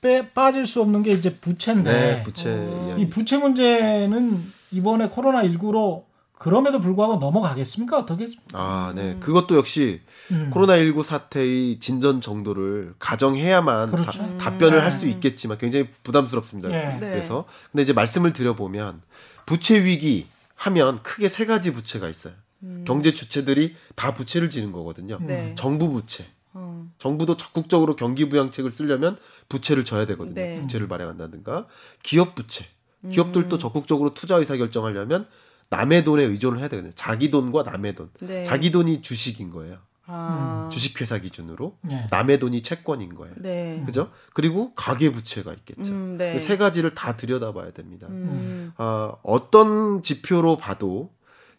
빼 빠질 수 없는 게 이제 부채인데 네, 부채 어. 이야기. 이 부채 문제는 이번에 코로나 19로 그럼에도 불구하고 넘어가겠습니까? 어떻게? 아, 네. 그것도 역시 음. 코로나19 사태의 진전 정도를 가정해야만 그렇죠. 음. 다, 답변을 네. 할수 있겠지만 굉장히 부담스럽습니다. 예. 네. 그래서 근데 이제 말씀을 드려보면 부채 위기 하면 크게 세 가지 부채가 있어요. 음. 경제 주체들이 다 부채를 지는 거거든요. 네. 정부 부채. 어. 정부도 적극적으로 경기 부양책을 쓰려면 부채를 져야 되거든요. 네. 부채를 발행한다든가 기업 부채. 기업들도 음. 적극적으로 투자 의사 결정하려면 남의 돈에 의존을 해야 되거든요. 자기 돈과 남의 돈. 네. 자기 돈이 주식인 거예요. 아. 주식회사 기준으로 예. 남의 돈이 채권인 거예요. 네. 그죠? 그리고 가계 부채가 있겠죠. 음, 네. 세 가지를 다 들여다봐야 됩니다. 음. 아, 어떤 지표로 봐도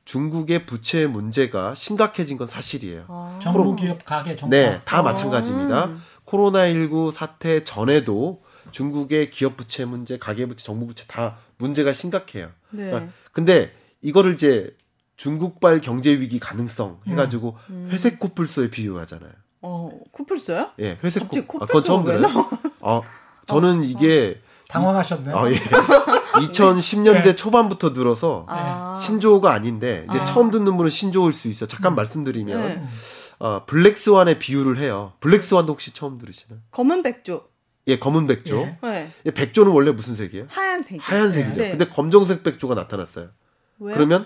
중국의 부채 문제가 심각해진 건 사실이에요. 아. 정부 기업 가계 정부. 네, 다 어. 마찬가지입니다. 코로나19 사태 전에도 중국의 기업 부채 문제, 가계 부채, 정부 부채 다 문제가 심각해요. 네. 그러니까 근데 이거를 이제 중국발 경제 위기 가능성 해가지고 음. 회색 코뿔소에 비유하잖아요. 어, 코뿔소요? 예, 회색 코. 아, 그건 처음 들어요. 아, 저는 이게 당황하셨네. 아 예. [laughs] 2010년대 네. 초반부터 들어서 아. 신조어가 아닌데 이제 아. 처음 듣는 분은 신조어일 수 있어요. 음. 잠깐 말씀드리면 네. 어, 블랙스완의 비유를 해요. 블랙스완도 혹시 처음 들으시나요? 검은 백조. 예, 검은 백조. 예. 네. 예, 백조는 원래 무슨 색이에요? 하얀색. 하얀색이죠. 네. 근데 검정색 백조가 나타났어요. 왜? 그러면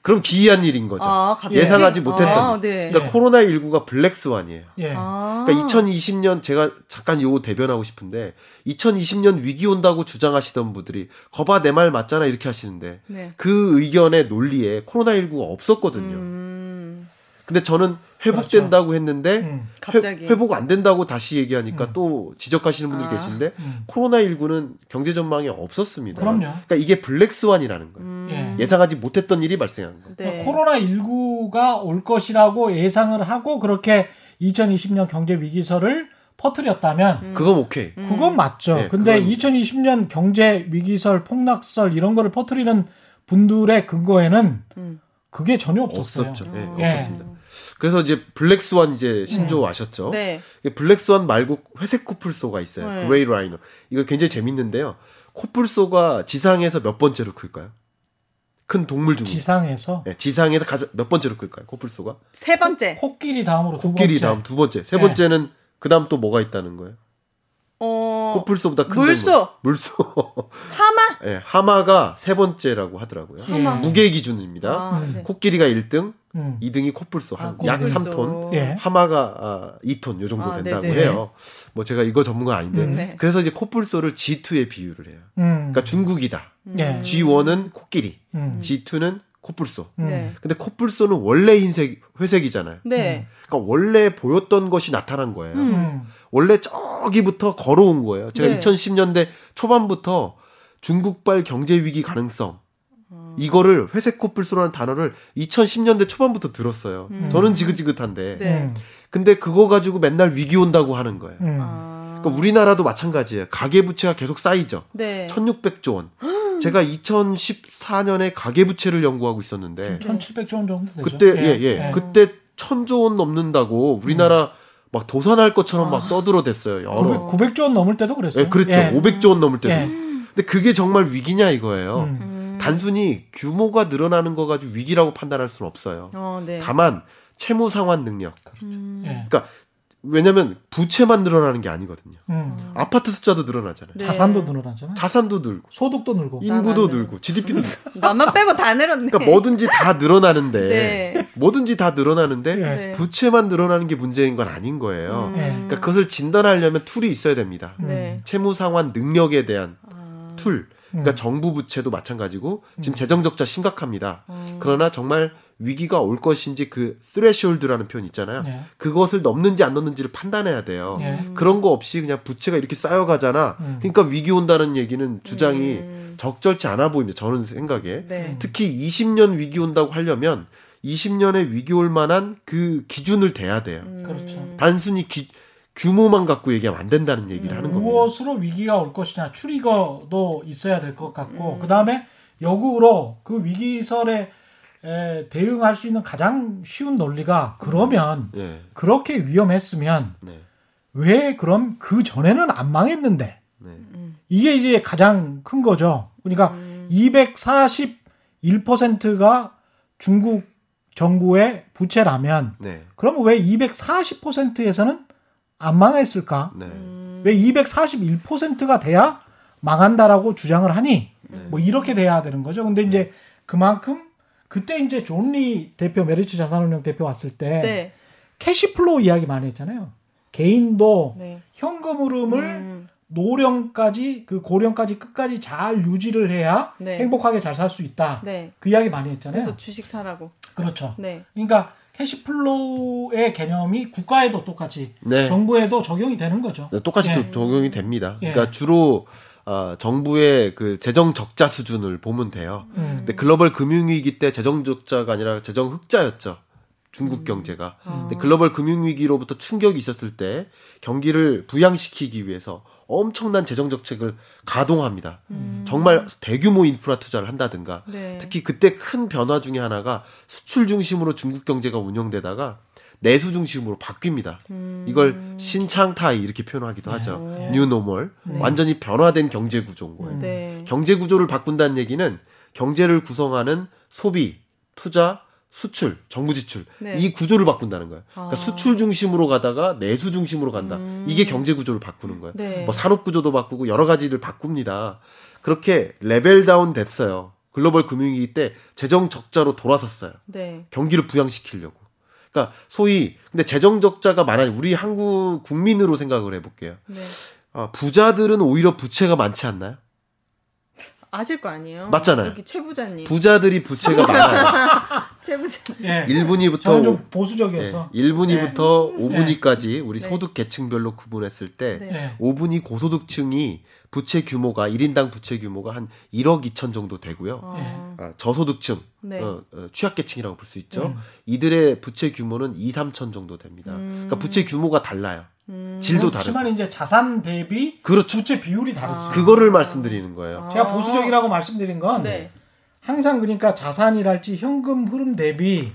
그럼 기이한 일인 거죠. 아? 예상하지 못했던 아, 일. 네. 그러니까 코로나 19가 블랙스완이에요. 예. 아. 그러니까 2020년 제가 잠깐 요거 대변하고 싶은데 2020년 위기 온다고 주장하시던 분들이 거봐 내 말 맞잖아 이렇게 하시는데 네. 그 의견의 논리에 코로나 19가 없었거든요. 음. 근데 저는 회복된다고 했는데 음. 갑자기. 회, 복안 된다고 다시 얘기하니까 음. 또 지적하시는 분들이 아. 계신데 음. 코로나 19는 경제 전망이 없었습니다. 그럼요. 그러니까 이게 블랙스완이라는 거예요. 음. 예. 예상하지 못했던 일이 발생한 거예요. 네. 코로나 19가 올 것이라고 예상을 하고 그렇게 2020년 경제 위기설을 퍼뜨렸다면 음. 그건 오케이. 음. 그건 맞죠. 네, 근데 그건- 2020년 경제 위기설, 폭락설 이런 거를 퍼뜨리는 분들의 근거에는 음. 그게 전혀 없었어요. 없었죠. 예, 예. 없었습니다. 그래서 이제 black swan 이제 신조어 아셨죠? 네. black swan 말고 회색 코뿔소가 있어요. 네. gray rhino. 이거 굉장히 재밌는데요. 코뿔소가 지상에서 몇 번째로 클까요? 큰 동물 중에. 지상에서 네, 지상에서 가장 몇 번째로 클까요? 코뿔소가? 세 번째. 코끼리 다음으로 두 코끼리 번째. 다음 두 번째. 세 네. 번째는 그 다음 또 뭐가 있다는 거예요? 어. 코뿔소보다 큰 물소. 동물. 물소. [laughs] 하마. 예, 하마가 세 번째라고 하더라고요. 하마. 예. 무게 기준입니다. 아, 음. 네. 코끼리가 1등, 음. 2등이 코뿔소 아, 한약 코뿔소. 3톤, 예. 하마가 아, 2톤 요 정도 아, 된다고 네네. 해요. 뭐 제가 이거 전문가 아닌데. 음. 네. 그래서 이제 코뿔소를 G2에 비유를 해요. 음. 그러니까 중국이다. 예. G1은 코끼리, 음. G2는 코뿔소. 음. 네. 근데 코뿔소는 원래 흰색, 회색이잖아요. 네. 그러니까 원래 보였던 것이 나타난 거예요. 음. 음. 원래 저기부터 걸어온 거예요. 제가 네. 2010년대 초반부터 중국발 경제 위기 가능성 어. 이거를 회색 코뿔소라는 단어를 2010년대 초반부터 들었어요. 음. 저는 지긋지긋한데. 네. 음. 근데 그거 가지고 맨날 위기 온다고 하는 거예요. 음. 아. 그러니까 우리나라도 마찬가지예요. 가계 부채가 계속 쌓이죠. 네. 1600조 원. 제가 2014년에 가계 부채를 연구하고 있었는데 1,700조 원 정도 되죠. 그때 예, 예. 그때 1000조 원 넘는다고 우리나라 막 도산할 것처럼 막 떠들어댔어요. 여러. 900, 900 조 원 넘을 때도 그랬어요. 예, 그렇죠. 예. 500조 원 넘을 때도. 예. 근데 그게 정말 위기냐 이거예요. 음. 음. 단순히 규모가 늘어나는 거 가지고 위기라고 판단할 수는 없어요. 어, 네. 다만 채무 상환 능력. 음. 예. 그러니까 왜냐면 부채만 늘어나는 게 아니거든요. 음. 아파트 숫자도 늘어나잖아요. 네. 자산도 늘어나잖아. 자산도 늘고 소득도 늘고. 인구도 늘고 GDP도 늘고. 나만 빼고 다 늘었네. 그러니까 뭐든지 다 늘어나는데 네. 뭐든지 다 늘어나는데 예. 네. 부채만 늘어나는 게 문제인 건 아닌 거예요. 음. 예. 그러니까 그것을 진단하려면 tool이 있어야 됩니다. 네. 채무 상환 능력에 대한 아. tool. 그러니까 음. 정부 부채도 마찬가지고 지금 재정 적자 심각합니다. 음. 그러나 정말 위기가 올 것인지 그 threshold라는 표현 있잖아요. 예. 그것을 넘는지 안 넘는지를 판단해야 돼요. 예. 그런 거 없이 그냥 부채가 이렇게 쌓여가잖아. 음. 그러니까 위기 온다는 얘기는 주장이 음. 적절치 않아 보입니다. 저는 생각에. 네. 특히 20년 위기 온다고 하려면 20년에 위기 올 만한 그 기준을 대야 돼요. 음. 그렇죠. 단순히 기- 규모만 갖고 얘기하면 안 된다는 얘기를 하는 겁니다. 무엇으로 위기가 올 것이냐 추리거도 있어야 될 것 같고 음. 그 다음에 역으로 그 위기설에 에, 대응할 수 있는 가장 쉬운 논리가 그러면 네, 그렇게 위험했으면 네, 왜 그럼 그 전에는 안 망했는데 네. 음. 이게 이제 가장 큰 거죠. 그러니까 241%가 중국 정부의 부채라면 네, 그러면 왜 240%에서는 안 망했을까? 네. 음. 왜 241%가 돼야 망한다라고 주장을 하니 네. 뭐 이렇게 돼야 되는 거죠. 근데 이제 그만큼 그때 이제 존리 대표 메리츠 자산운용 대표 왔을 때 네. cash flow 이야기 많이 했잖아요. 개인도 네. 현금 흐름을 음. 노령까지 그 고령까지 끝까지 잘 유지를 해야 네. 행복하게 잘 살 수 있다. 네. 그 이야기 많이 했잖아요. 그래서 주식 사라고. 그렇죠. 네. 그러니까 cash flow의 개념이 국가에도 똑같이 네. 정부에도 적용이 되는 거죠. 네, 똑같이 예. 도- 적용이 됩니다. 예. 그러니까 주로 어, 정부의 그 재정 적자 수준을 보면 돼요. 음. 근데 글로벌 금융위기 때 재정 적자가 아니라 재정 흑자였죠. 중국 경제가. 아. 근데 글로벌 금융위기로부터 충격이 있었을 때 경기를 부양시키기 위해서 엄청난 재정 정책을 가동합니다. 음. 정말 대규모 인프라 투자를 한다든가 네. 특히 그때 큰 변화 중에 하나가 수출 중심으로 중국 경제가 운영되다가 내수 중심으로 바뀝니다. 음. 이걸 신창타이 이렇게 표현하기도 하죠. 네. new normal. 네. 완전히 변화된 경제 구조인 거예요. 음. 네. 경제 구조를 바꾼다는 얘기는 경제를 구성하는 소비, 투자, 수출, 정부 지출 네. 이 구조를 바꾼다는 거예요. 그러니까 아. 수출 중심으로 가다가 내수 중심으로 간다. 음. 이게 경제 구조를 바꾸는 거예요. 네. 뭐 산업 구조도 바꾸고 여러 가지를 바꿉니다. 그렇게 level down 됐어요. 글로벌 금융위기 때 재정 적자로 돌아섰어요. 네. 경기를 부양시키려고. 그러니까 소위 근데 재정 적자가 많아요. 우리 한국 국민으로 생각을 해볼게요. 네. 아, 부자들은 오히려 부채가 많지 않나요? 아실 거 아니에요? 맞잖아요. 여기 최 부자님. 부자들이 부채가 많아요. [laughs] 최 부자. 예. 1분위부터 저는 좀 보수적이어서. 1분위부터 5분위까지 우리 네. 소득 계층별로 구분했을 때 네. 예. 5분위 고소득층이 부채 규모가 1인당 부채 규모가 한 1억 2천 정도 되고요. 어. 아, 저소득층, 네. 어, 어, 취약계층이라고 볼 수 있죠. 음. 이들의 부채 규모는 2, 3천 정도 됩니다. 음. 그러니까 부채 규모가 달라요. 음. 질도 다르고. 그렇지만 이제 자산 대비 그렇죠. 주체 비율이 다르죠. 아. 그거를 말씀드리는 거예요. 아. 제가 보수적이라고 말씀드린 건 네. 항상 그러니까 자산이랄지 현금 흐름 대비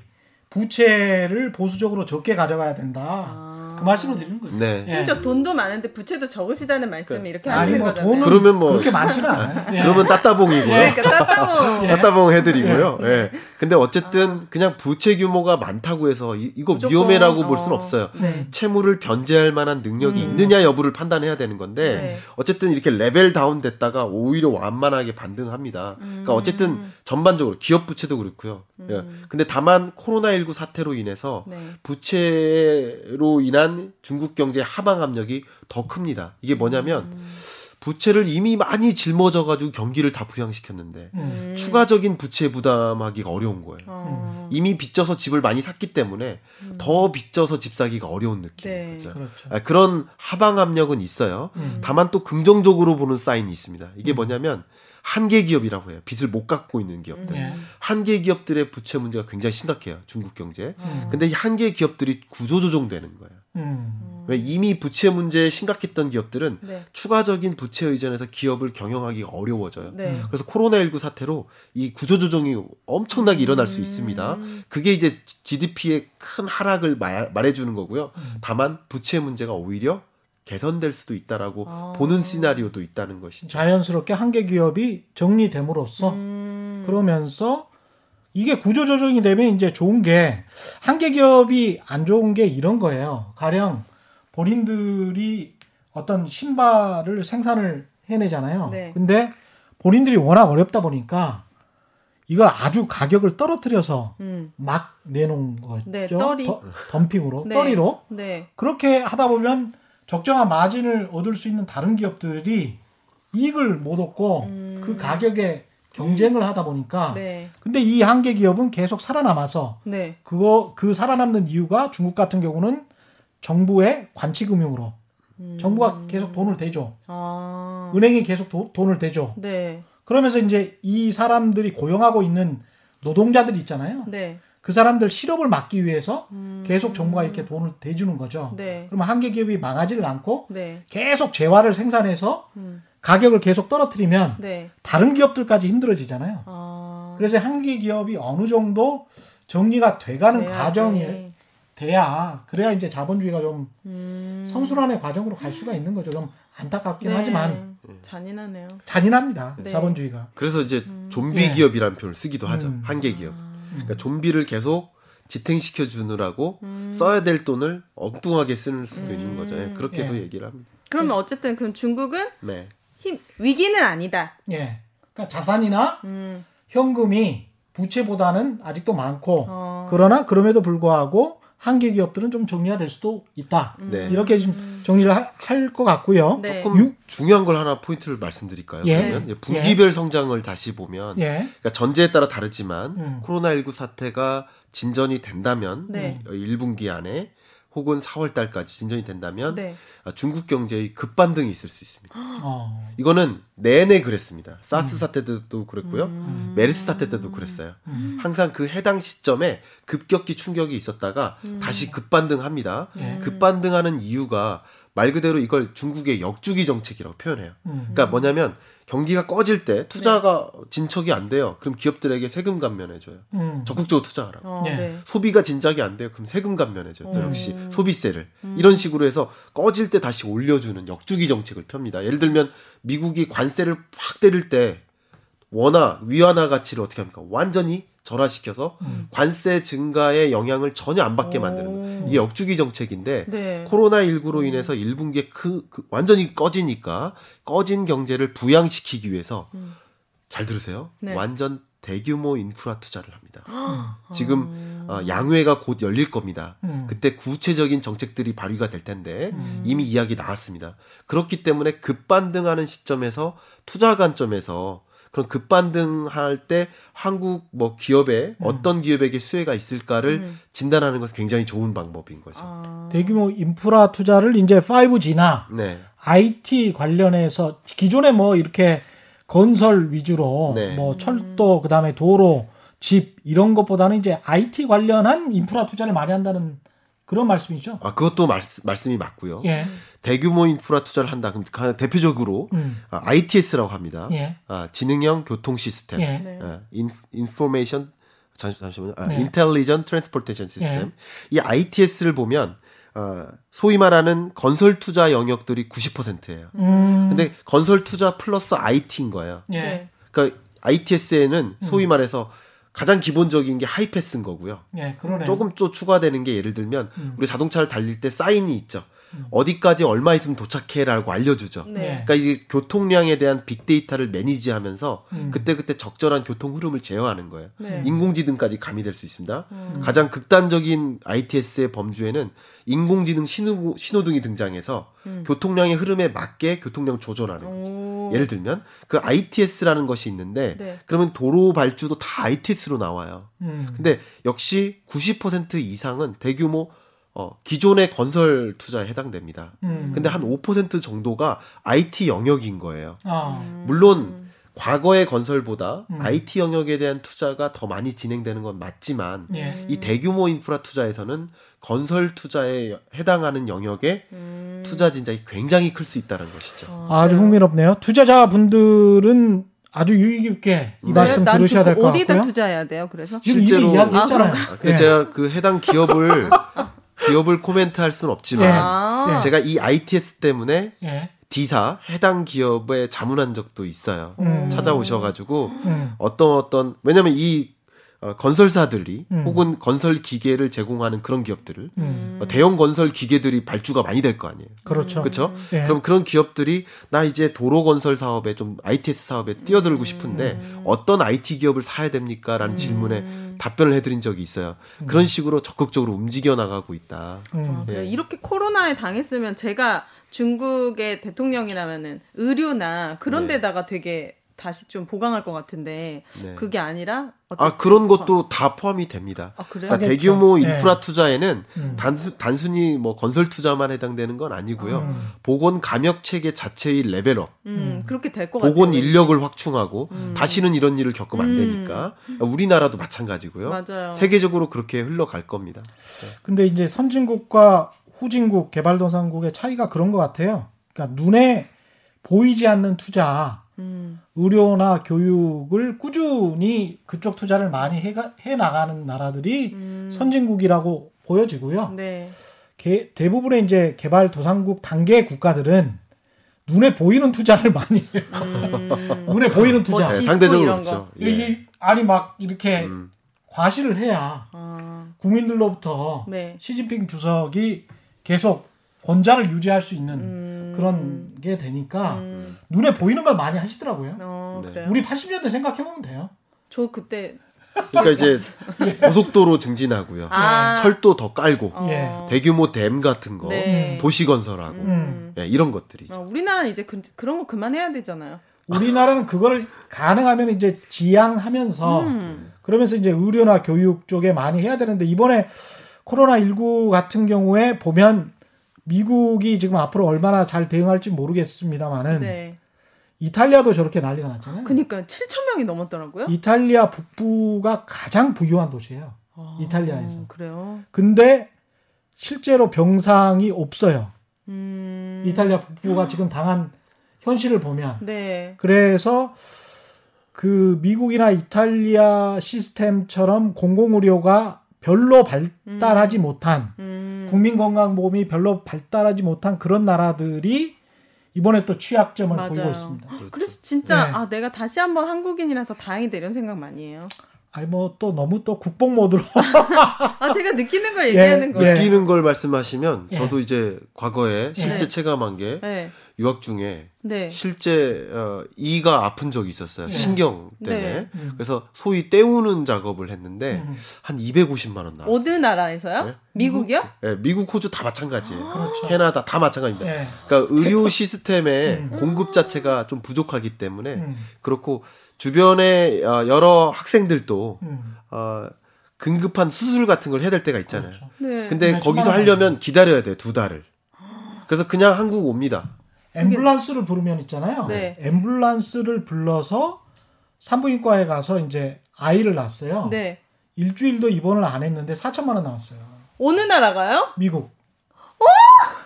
부채를 보수적으로 적게 가져가야 된다. 아. 그 말씀을 드리는 거죠. 네. 예. 심지어 돈도 많은데 부채도 적으시다는 말씀이 이렇게 아니 하시는 뭐 거잖아요. 그러면 뭐- 그렇게 많지는 않아요. 예. [laughs] 그러면 따따봉이고요. 그러니까 따따고. [laughs] 예. 따따봉 해드리고요. 예. 근데 어쨌든 그냥 부채 규모가 많다고 해서 이, 이거 무조건, 위험해라고 볼 어. 수는 없어요. 네. 채무를 변제할 만한 능력이 음. 있느냐 여부를 판단해야 되는 건데 네. 어쨌든 이렇게 level down 됐다가 오히려 완만하게 반등합니다. 그러니까 음. 어쨌든 전반적으로 기업 부채도 그렇고요. 예. 음. 근데 다만 코로나19 사태로 인해서 네. 부채로 인한 중국 경제의 하방 압력이 더 큽니다. 이게 뭐냐면 음. 부채를 이미 많이 짊어져 가지고 경기를 다 부양시켰는데 음. 추가적인 부채 부담하기가 어려운 거예요. 어. 이미 빚져서 집을 많이 샀기 때문에 음. 더 빚져서 집 사기가 어려운 느낌인 네. 거죠. 그렇죠. 아, 그런 하방 압력은 있어요. 음. 다만 또 긍정적으로 보는 사인이 있습니다. 이게 음. 뭐냐면 한계 기업이라고 해요. 빚을 못 갚고 있는 기업들. 예. 한계 기업들의 부채 문제가 굉장히 심각해요. 중국 경제. 음. 근데 이 한계 기업들이 구조 조정되는 거예요. 음. 왜 이미 부채 문제에 심각했던 기업들은 네. 추가적인 부채 의존에서 기업을 경영하기가 어려워져요. 네. 그래서 코로나19 사태로 이 구조조정이 엄청나게 일어날 수 있습니다. 음. 그게 이제 GDP의 큰 하락을 말, 말해주는 거고요. 음. 다만 부채 문제가 오히려 개선될 수도 있다라고 아. 보는 시나리오도 있다는 것이죠. 자연스럽게 한계 기업이 정리됨으로써 음. 그러면서 이게 구조조정이 되면 이제 좋은 게 한계 기업이 안 좋은 게 이런 거예요. 가령 본인들이 어떤 신발을 생산을 해내잖아요. 네. 근데 본인들이 워낙 어렵다 보니까 이걸 아주 가격을 떨어뜨려서 음. 막 내놓은 거죠. 네, 떨이. 더- 덤핑으로, 네. 떨이로. 네. 그렇게 하다 보면 적정한 마진을 얻을 수 있는 다른 기업들이 이익을 못 얻고 음. 그 가격에 경쟁을 하다 보니까 네. 근데 이 한계 기업은 계속 살아남아서 네. 그거 그 살아남는 이유가 중국 같은 경우는 정부의 관치 금융으로 음. 정부가 계속 돈을 대줘 아. 은행이 계속 도- 돈을 대줘 네. 그러면서 이제 이 사람들이 고용하고 있는 노동자들 있잖아요 네. 그 사람들 실업을 막기 위해서 음. 계속 정부가 이렇게 돈을 대주는 거죠 네. 그러면 한계 기업이 망하지를 않고 네. 계속 재화를 생산해서 음. 가격을 계속 떨어뜨리면 네. 다른 기업들까지 힘들어지잖아요 아. 그래서 한계 기업이 어느 정도 정리가 돼가는 돼야지. 과정이 돼야 그래야 이제 자본주의가 좀 음. 선순환의 과정으로 갈 수가 있는 거죠. 좀 안타깝긴 네. 하지만 잔인하네요. 잔인합니다. 네. 자본주의가. 그래서 이제 좀비 예. 기업이라는 표현을 쓰기도 하죠. 음. 한계 기업. 아. 그러니까 좀비를 계속 지탱시켜 주느라고 음. 써야 될 돈을 엉뚱하게 쓰는 수도 있는 음. 거죠. 예, 그렇게도 예. 얘기를 합니다. 그러면 어쨌든 그럼 중국은 네. 힘, 위기는 아니다. 예. 그러니까 자산이나 음. 현금이 부채보다는 아직도 많고 어. 그러나 그럼에도 불구하고 한계 기업들은 좀 정리가 될 수도 있다. 네. 이렇게 좀 정리를 할 것 같고요. 네. 조금 유- 중요한 걸 하나 포인트를 말씀드릴까요? 예. 그러면 예, 분기별 성장을 다시 보면 예. 그러니까 전제에 따라 다르지만 음. 코로나 19 사태가 진전이 된다면 네. 어, 1분기 안에 혹은 4월 달까지 진전이 된다면 네. 아, 중국 경제의 급반등이 있을 수 있습니다. 어. 이거는 내내 그랬습니다. 사스 사태 때도 그랬고요. 음. 메르스 사태 때도 그랬어요. 음. 항상 그 해당 시점에 급격히 충격이 있었다가 음. 다시 급반등합니다. 예. 급반등하는 이유가 말 그대로 이걸 중국의 역주기 정책이라고 표현해요. 음. 그러니까 뭐냐면 경기가 꺼질 때 투자가 진척이 안 돼요. 그럼 기업들에게 세금 감면해줘요. 음. 적극적으로 투자하라고. 어, 예. 네. 소비가 진작이 안 돼요. 그럼 세금 감면해줘요. 또 음. 역시 소비세를. 이런 식으로 해서 꺼질 때 다시 올려주는 역주기 정책을 펴니다. 예를 들면 미국이 관세를 확 때릴 때 원화, 위안화 가치를 어떻게 합니까? 완전히 절하시켜서 음. 관세 증가의 영향을 전혀 안 받게 오. 만드는 거예요. 이게 역주기 정책인데 네. 코로나19로 인해서 1분기에 그, 그 완전히 꺼지니까 꺼진 경제를 부양시키기 위해서 음. 잘 들으세요. 네. 완전 대규모 인프라 투자를 합니다. [gasps] 아. 지금 어, 양회가 곧 열릴 겁니다. 음. 그때 구체적인 정책들이 발휘가 될 텐데 음. 이미 이야기 나왔습니다. 그렇기 때문에 급반등하는 시점에서 투자 관점에서 그런 급반등할 때 한국 뭐 기업에 어떤 기업에게 수혜가 있을까를 음. 진단하는 것은 굉장히 좋은 방법인 거죠. 아. 대규모 인프라 투자를 이제 5G나 네. IT 관련해서 기존에 뭐 이렇게 건설 위주로 네. 뭐 철도 그다음에 도로 집 이런 것보다는 이제 IT 관련한 인프라 투자를 많이 한다는 그런 말씀이죠. 아 그것도 말, 말씀이 맞고요. 예. 대규모 인프라 투자를 한다. 그럼 가- 대표적으로 음. 아, ITS라고 합니다. 예. 아, 지능형 교통 시스템. 예. 네. 아, 인, 인포메이션 잠시, 잠시만요. 아, 네. Intelligent Transportation System. 이 ITS를 보면 아, 소위 말하는 건설 투자 영역들이 90%예요. 음. 근데 건설 투자 플러스 IT인 거예요. 예. 네. 그러니까 ITS에는 소위 말해서 가장 기본적인 게 하이패스인 거고요. 예, 그러네. 조금 또 추가되는 게 예를 들면 음. 우리 자동차를 달릴 때 사인이 있죠. 음. 어디까지 얼마 있으면 도착해라고 알려주죠. 네. 그러니까 이게 교통량에 대한 빅데이터를 manage하면서 음. 그때그때 적절한 교통 흐름을 제어하는 거예요. 네. 인공지능까지 가미될 수 있습니다. 음. 가장 극단적인 ITS의 범주에는 인공지능 신호, 신호등이 등장해서 음. 교통량의 흐름에 맞게 교통량 조절하는 거죠. 오. 예를 들면 그 ITS라는 것이 있는데 네. 그러면 도로 발주도 다 ITS로 나와요. 음. 근데 역시 90% 이상은 대규모 어, 기존의 건설 투자에 해당됩니다. 음. 근데 한 5% 정도가 IT 영역인 거예요. 아. 음. 물론 과거의 건설보다 음. IT 영역에 대한 투자가 더 많이 진행되는 건 맞지만 예. 이 대규모 인프라 투자에서는 건설 투자에 해당하는 영역의 음. 투자 진작이 굉장히 클 수 있다는 것이죠. 어, 아주 흥미롭네요. 투자자분들은 아주 유익 있게 이 네. 말씀 난 들으셔야 될그것 어디다 같고요. 투자해야 돼요? 그래서 실제로- 이야기했잖아요. 아, 아, 근데 예. 제가 그 해당 기업을 [laughs] 기업을 코멘트할 수는 없지만 아. 예. 제가 이 ITS 때문에 예. D사 해당 기업에 자문한 적도 있어요. 음. 찾아오셔가지고 음. 어떤 어떤 왜냐면 이 어, 건설사들이 음. 혹은 건설 기계를 제공하는 그런 기업들을 음. 어, 대형 건설 기계들이 발주가 많이 될 거 아니에요. 그렇죠. 그렇죠? 예. 그럼 그런 기업들이 나 이제 도로 건설 사업에 좀 ITS 사업에 뛰어들고 싶은데 어떤 IT 기업을 사야 됩니까라는 질문에 답변을 해드린 적이 있어요. 그런 식으로 적극적으로 움직여 나가고 있다. 음. 아, 그래. 예. 이렇게 코로나에 당했으면 제가 중국의 대통령이라면은 의료나 그런 네. 데다가 되게 다시 좀 보강할 것 같은데 네. 그게 아니라 아 그런 것도 다 포함이 됩니다. 아? 그러니까 하겠죠. 대규모 네. 인프라 투자에는 음. 단수, 단순히 뭐 건설 투자만 해당되는 건 아니고요. 음. 보건 감역 체계 자체의 레벨업, 음, 그렇게 될 것 같아요. 보건 인력을 확충하고 음. 다시는 이런 일을 겪으면 안 음. 되니까 우리나라도 마찬가지고요. 맞아요. 세계적으로 그렇게 흘러갈 겁니다. 근데 이제 선진국과 후진국, 개발도상국의 차이가 그런 것 같아요. 그러니까 눈에 보이지 않는 투자, 음, 의료나 교육을 꾸준히 그쪽 투자를 많이 해가, 해 나가는 나라들이 음. 선진국이라고 보여지고요. 네. 개- 대부분의 이제 개발 도상국 단계 국가들은 눈에 보이는 투자를 많이 해요. 음. [laughs] 눈에 보이는 투자. 뭐 네, 상대적으로 그렇죠. 거. 예. 이게 아니 막 이렇게 음. 과시를 해야 아, 국민들로부터 네. 시진핑 주석이 계속 권좌를 유지할 수 있는 음. 그런 게 되니까 음. 눈에 보이는 걸 많이 하시더라고요. 어, 네. 우리 80년대 생각해 보면 돼요. 저 그때 그러니까 이제 [laughs] 고속도로 증진하고요. 아. 철도 더 깔고 어, 예. 대규모 댐 같은 거 네. 도시 건설하고 음. 예, 이런 것들이죠. 어, 우리나라는 이제 그, 그런 거 그만해야 되잖아요. 우리나라는 그걸 가능하면 이제 지양하면서 음. 그러면서 이제 의료나 교육 쪽에 많이 해야 되는데 이번에 코로나 19 같은 경우에 보면 미국이 지금 앞으로 얼마나 잘 대응할지 모르겠습니다만은 네. 이탈리아도 저렇게 난리가 났잖아요. 그니까 7천 명이 넘었더라고요. 이탈리아 북부가 가장 부유한 도시예요. 아, 이탈리아에서. 그래요. 근데 실제로 병상이 없어요. 음. 이탈리아 북부가 지금 당한 현실을 보면. 네. 그래서 그 미국이나 이탈리아 시스템처럼 공공의료가 별로 발달하지 못한 음. 국민건강보험이 별로 발달하지 못한 그런 나라들이 이번에 또 취약점을 맞아요. 보이고 있습니다. 그래서 진짜 네. 아 내가 다시 한번 한국인이라서 다행이다 이런 생각 많이 해요. 아니 뭐 또 너무 또 국뽕 모드로 아 제가 느끼는 걸 [laughs] 얘기하는 예. 거예요. 느끼는 걸 말씀하시면 예. 저도 이제 과거에 실제 네. 체감한 게 네. 유학 중에 네. 실제 어, 이가 아픈 적이 있었어요. 네. 신경 때문에. 네. 음. 그래서 소위 때우는 작업을 했는데 음. 한 250만 원 나왔어요. 어느 나라에서요? 네. 미국이요? 예, 미국, 호주 다 마찬가지예요. 그렇죠. 캐나다 다 마찬가지입니다. 예. 그러니까 의료 시스템의 음. 공급 자체가 좀 부족하기 때문에 음. 그렇고 주변에 어, 여러 학생들도 음. 어, 긴급한 수술 같은 걸 해야 될 때가 있잖아요. 그렇죠. 네. 근데 네, 거기서 하려면 기다려야 돼요, 두 달을. 그래서 그냥 한국 옵니다. 앰뷸런스를 부르면 있잖아요. 네. 앰뷸런스를 불러서 산부인과에 가서 이제 아이를 낳았어요. 네. 일주일도 입원을 안 했는데 4천만 원 나왔어요. 어느 나라가요? 미국.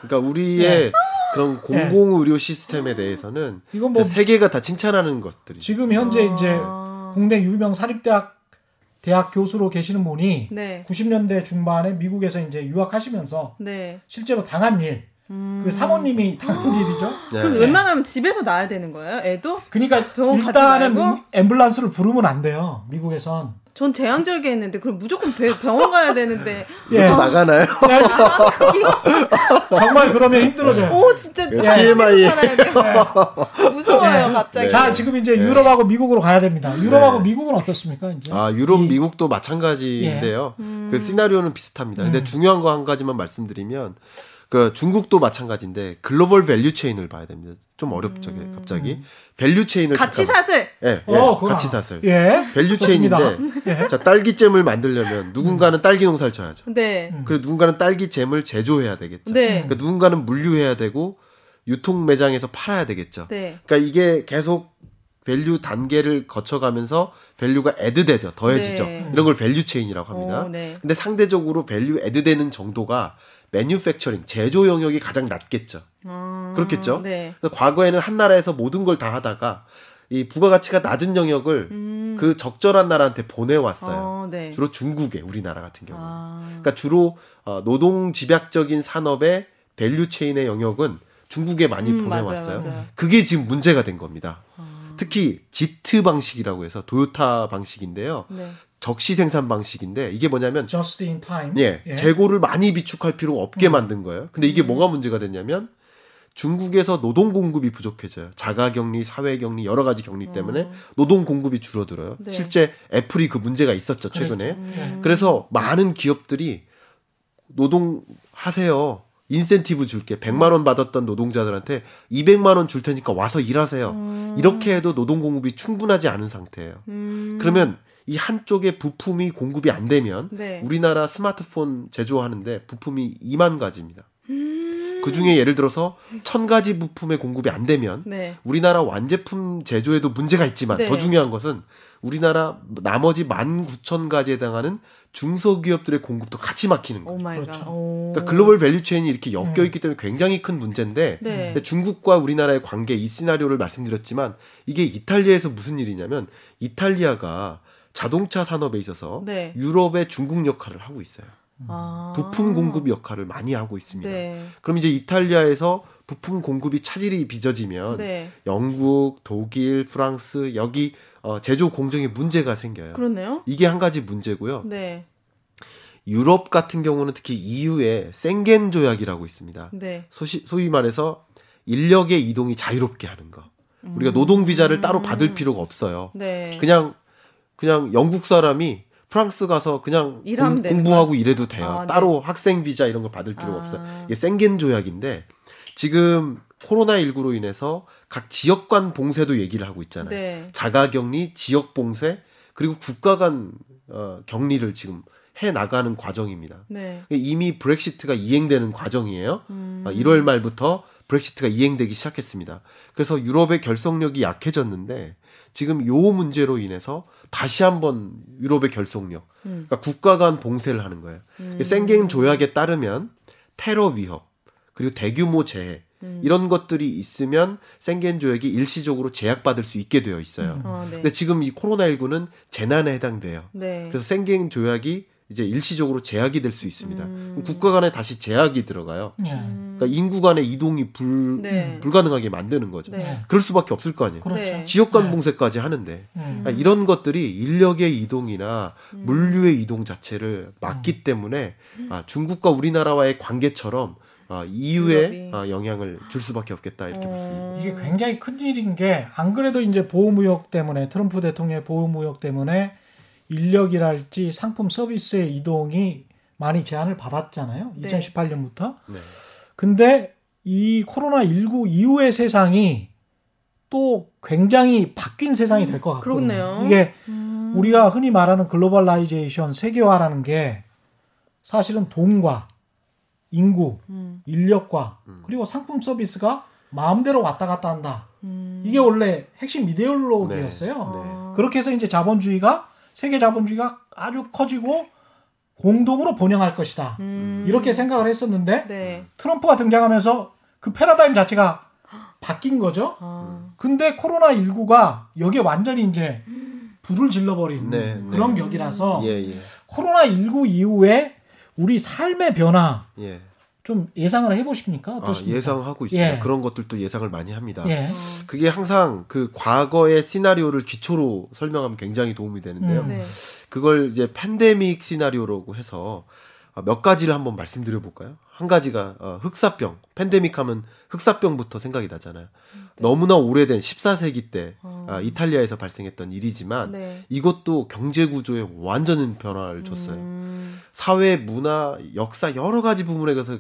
그러니까 우리의 그런 공공 의료 시스템에 대해서는 이건 뭐 세계가 다 칭찬하는 것들이죠. 지금 현재 이제 아. 국내 유명 사립대학 대학 교수로 계시는 분이 네. 90년대 중반에 미국에서 이제 유학하시면서 실제로 실제로 당한 일, 음. 그 사모님이 당한 일이죠. 네. 그럼 웬만하면 집에서 나야 되는 거예요? 애도? 그러니까 병원 가지 일단은 말고? 앰뷸런스를 부르면 안 돼요. 미국에선. 전 제왕절개 했는데 그럼 무조건 배- 병원 가야 되는데 [laughs] 예. 또 나가나요? [laughs] 정말 그러면 힘들어져요. 오 진짜 그냥 TMI. 살아야 돼요. [laughs] 무서워요 네. 갑자기. 자, 지금 이제 네. 유럽하고 미국으로 가야 됩니다. 유럽하고 네. 미국은 어떻습니까? 이제? 아, 유럽, 이- 미국도 마찬가지인데요. 음. 그 시나리오는 비슷합니다. 근데 음. 중요한 거 한 가지만 말씀드리면 그 중국도 마찬가지인데 global value chain을 봐야 됩니다. 좀 어렵죠, 음. 갑자기. value chain을 가치 사슬. 예, 예, 어, 그거 가치 알아. 샀어요. 예. value. chain인데 예. 자, 딸기잼을 만들려면 누군가는 딸기 농사를 지어야죠. 네. 음. 그리고 누군가는 딸기잼을 제조해야 되겠죠. 네. 그러니까 누군가는 물류해야 되고 유통 매장에서 팔아야 되겠죠. 네. 그러니까 이게 계속 value 단계를 거쳐가면서 value가 add되죠. 더해지죠. 네. 이런 걸 value chain이라고 합니다. 오, 네. 근데 상대적으로 value add되는 정도가 manufacturing 제조 영역이 가장 낮겠죠. 아, 그렇겠죠? 네. 그래서 과거에는 한 나라에서 모든 걸 다 하다가 이 부가가치가 낮은 영역을 음. 그 적절한 나라한테 보내왔어요. 어, 네. 주로 중국에 우리나라 같은 경우. 는 아. 그러니까 주로 어, 노동 집약적인 산업의 value chain의 영역은 중국에 많이 음, 맞아요, 보내왔어요. 맞아요. 그게 지금 문제가 된 겁니다. 아. 특히 JIT 방식이라고 해서 도요타 방식인데요. 네. 적시 생산 방식인데 이게 뭐냐면 just in time. 예, 재고를 많이 비축할 필요가 없게 음. 만든 거예요. 근데 이게 뭐가 문제가 됐냐면 중국에서 노동 공급이 부족해져요. 자가 격리, 사회 격리 여러 가지 격리 때문에 어. 노동 공급이 줄어들어요. 네. 실제 애플이 그 문제가 있었죠 최근에. 그랬죠. 음. 그래서 많은 기업들이 노동 하세요. 인센티브 줄게. 100만 원 받았던 노동자들한테 200만 원 줄 테니까 와서 일하세요. 음. 이렇게 해도 노동 공급이 충분하지 않은 상태예요. 음. 그러면 이 한쪽에 부품이 공급이 안 되면 네. 우리나라 스마트폰 제조하는데 부품이 2만 가지입니다. 음. 그 중에 예를 들어서 천 가지 부품의 공급이 안 되면 네. 우리나라 완제품 제조에도 문제가 있지만 네. 더 중요한 것은 우리나라 나머지 19,000가지에 해당하는 중소기업들의 공급도 같이 막히는 마이 그렇죠. 그러니까 글로벌 밸류체인이 이렇게 엮여 음. 있기 때문에 굉장히 큰 문제인데 네. 중국과 우리나라의 관계 이 시나리오를 말씀드렸지만 이게 이탈리아에서 무슨 일이냐면 이탈리아가 자동차 산업에 있어서 네. 유럽의 중국 역할을 하고 있어요. 아. 부품 공급 역할을 많이 하고 있습니다. 네. 그럼 이제 이탈리아에서 부품 공급이 차질이 빚어지면 네. 영국, 독일, 프랑스 여기 어, 제조 공정에 문제가 생겨요. 그렇네요. 이게 한 가지 문제고요. 네. 유럽 같은 경우는 특히 EU에 생겐 조약이라고 있습니다. 네. 소시, 소위 말해서 인력의 이동이 자유롭게 하는 거. 우리가 음. 노동 비자를 따로 받을 필요가 없어요. 네. 그냥 그냥 영국 사람이 프랑스 가서 그냥 공, 공부하고 일해도 돼요. 아, 네. 따로 학생 비자 이런 거 받을 필요가 아. 없어요. 이게 생겐 조약인데 지금 코로나 19로 인해서 각 지역 간 봉쇄도 얘기를 하고 있잖아요. 네. 자가 격리, 지역 봉쇄 그리고 국가 간 어, 격리를 지금 해 나가는 과정입니다. 네. 이미 브렉시트가 이행되는 과정이에요. 음. 아, 1월 말부터 브렉시트가 이행되기 시작했습니다. 그래서 유럽의 결속력이 약해졌는데 지금 요 문제로 인해서 다시 한번 유럽의 결속력, 음. 그러니까 국가 간 봉쇄를 하는 거예요. 음. 생겐 조약에 따르면 테러 위협 그리고 대규모 재해 음. 이런 것들이 있으면 생겐 조약이 일시적으로 제약받을 수 있게 되어 있어요. 어, 네. 근데 지금 이 코로나19는 재난에 해당돼요. 네. 그래서 생겐 조약이 이제 일시적으로 제약이 될 수 있습니다. 음. 국가 간에 다시 제약이 들어가요. 예. 음. 그러니까 인구 간의 이동이 불, 네. 불가능하게 만드는 거죠. 네. 그럴 수밖에 없을 거 아니에요. 그렇죠. 네. 지역 간 네. 봉쇄까지 하는데 음. 그러니까 이런 것들이 인력의 이동이나 음. 물류의 이동 자체를 막기 때문에 아, 중국과 우리나라와의 관계처럼 아, EU에. 아, 영향을 줄 수밖에 없겠다 이렇게 볼 수 있습니다. 어. 이게 굉장히 큰 일인 게 안 그래도 이제 보호무역 때문에 트럼프 대통령의 보호무역 때문에 인력이랄지 상품 서비스의 이동이 많이 제한을 받았잖아요. 네. 2018년부터. 네. 근데 이 코로나 19 이후의 세상이 또 굉장히 바뀐 세상이 될 것 같거든요. 그렇네요. 이게 음. 우리가 흔히 말하는 globalization 세계화라는 게 사실은 돈과 인구, 음. 인력과 음. 그리고 상품 서비스가 마음대로 왔다 갔다 한다. 음. 이게 원래 핵심 이데올로기였어요. 어. 그렇게 해서 이제 자본주의가 세계 자본주의가 아주 커지고 공동으로 번영할 것이다. 음. 이렇게 생각을 했었는데 네. 트럼프가 등장하면서 그 패러다임 자체가 바뀐 거죠. 아. 근데 코로나 19가 여기에 완전히 이제 불을 질러버린 네, 그런 네. 격이라서 예, 예, 코로나 19 이후에 우리 삶의 변화 예. 좀 예상을 해보십니까? 아, 어떻습니까? 예상하고 있습니다. 예. 그런 것들도 예상을 많이 합니다. 예. 어. 그게 항상 그 과거의 시나리오를 기초로 설명하면 굉장히 도움이 되는데요. 음. 네. 그걸 이제 팬데믹 시나리오라고 해서 어, 몇 가지를 한번 말씀드려 볼까요? 한 가지가 어, 흑사병. 팬데믹 하면 흑사병부터 생각이 나잖아요. 너무나 오래된 14세기 때 어. 아, 이탈리아에서 발생했던 일이지만 네. 이것도 경제 구조에 완전한 변화를 줬어요. 음. 사회, 문화, 역사 여러 가지 부분에 대해서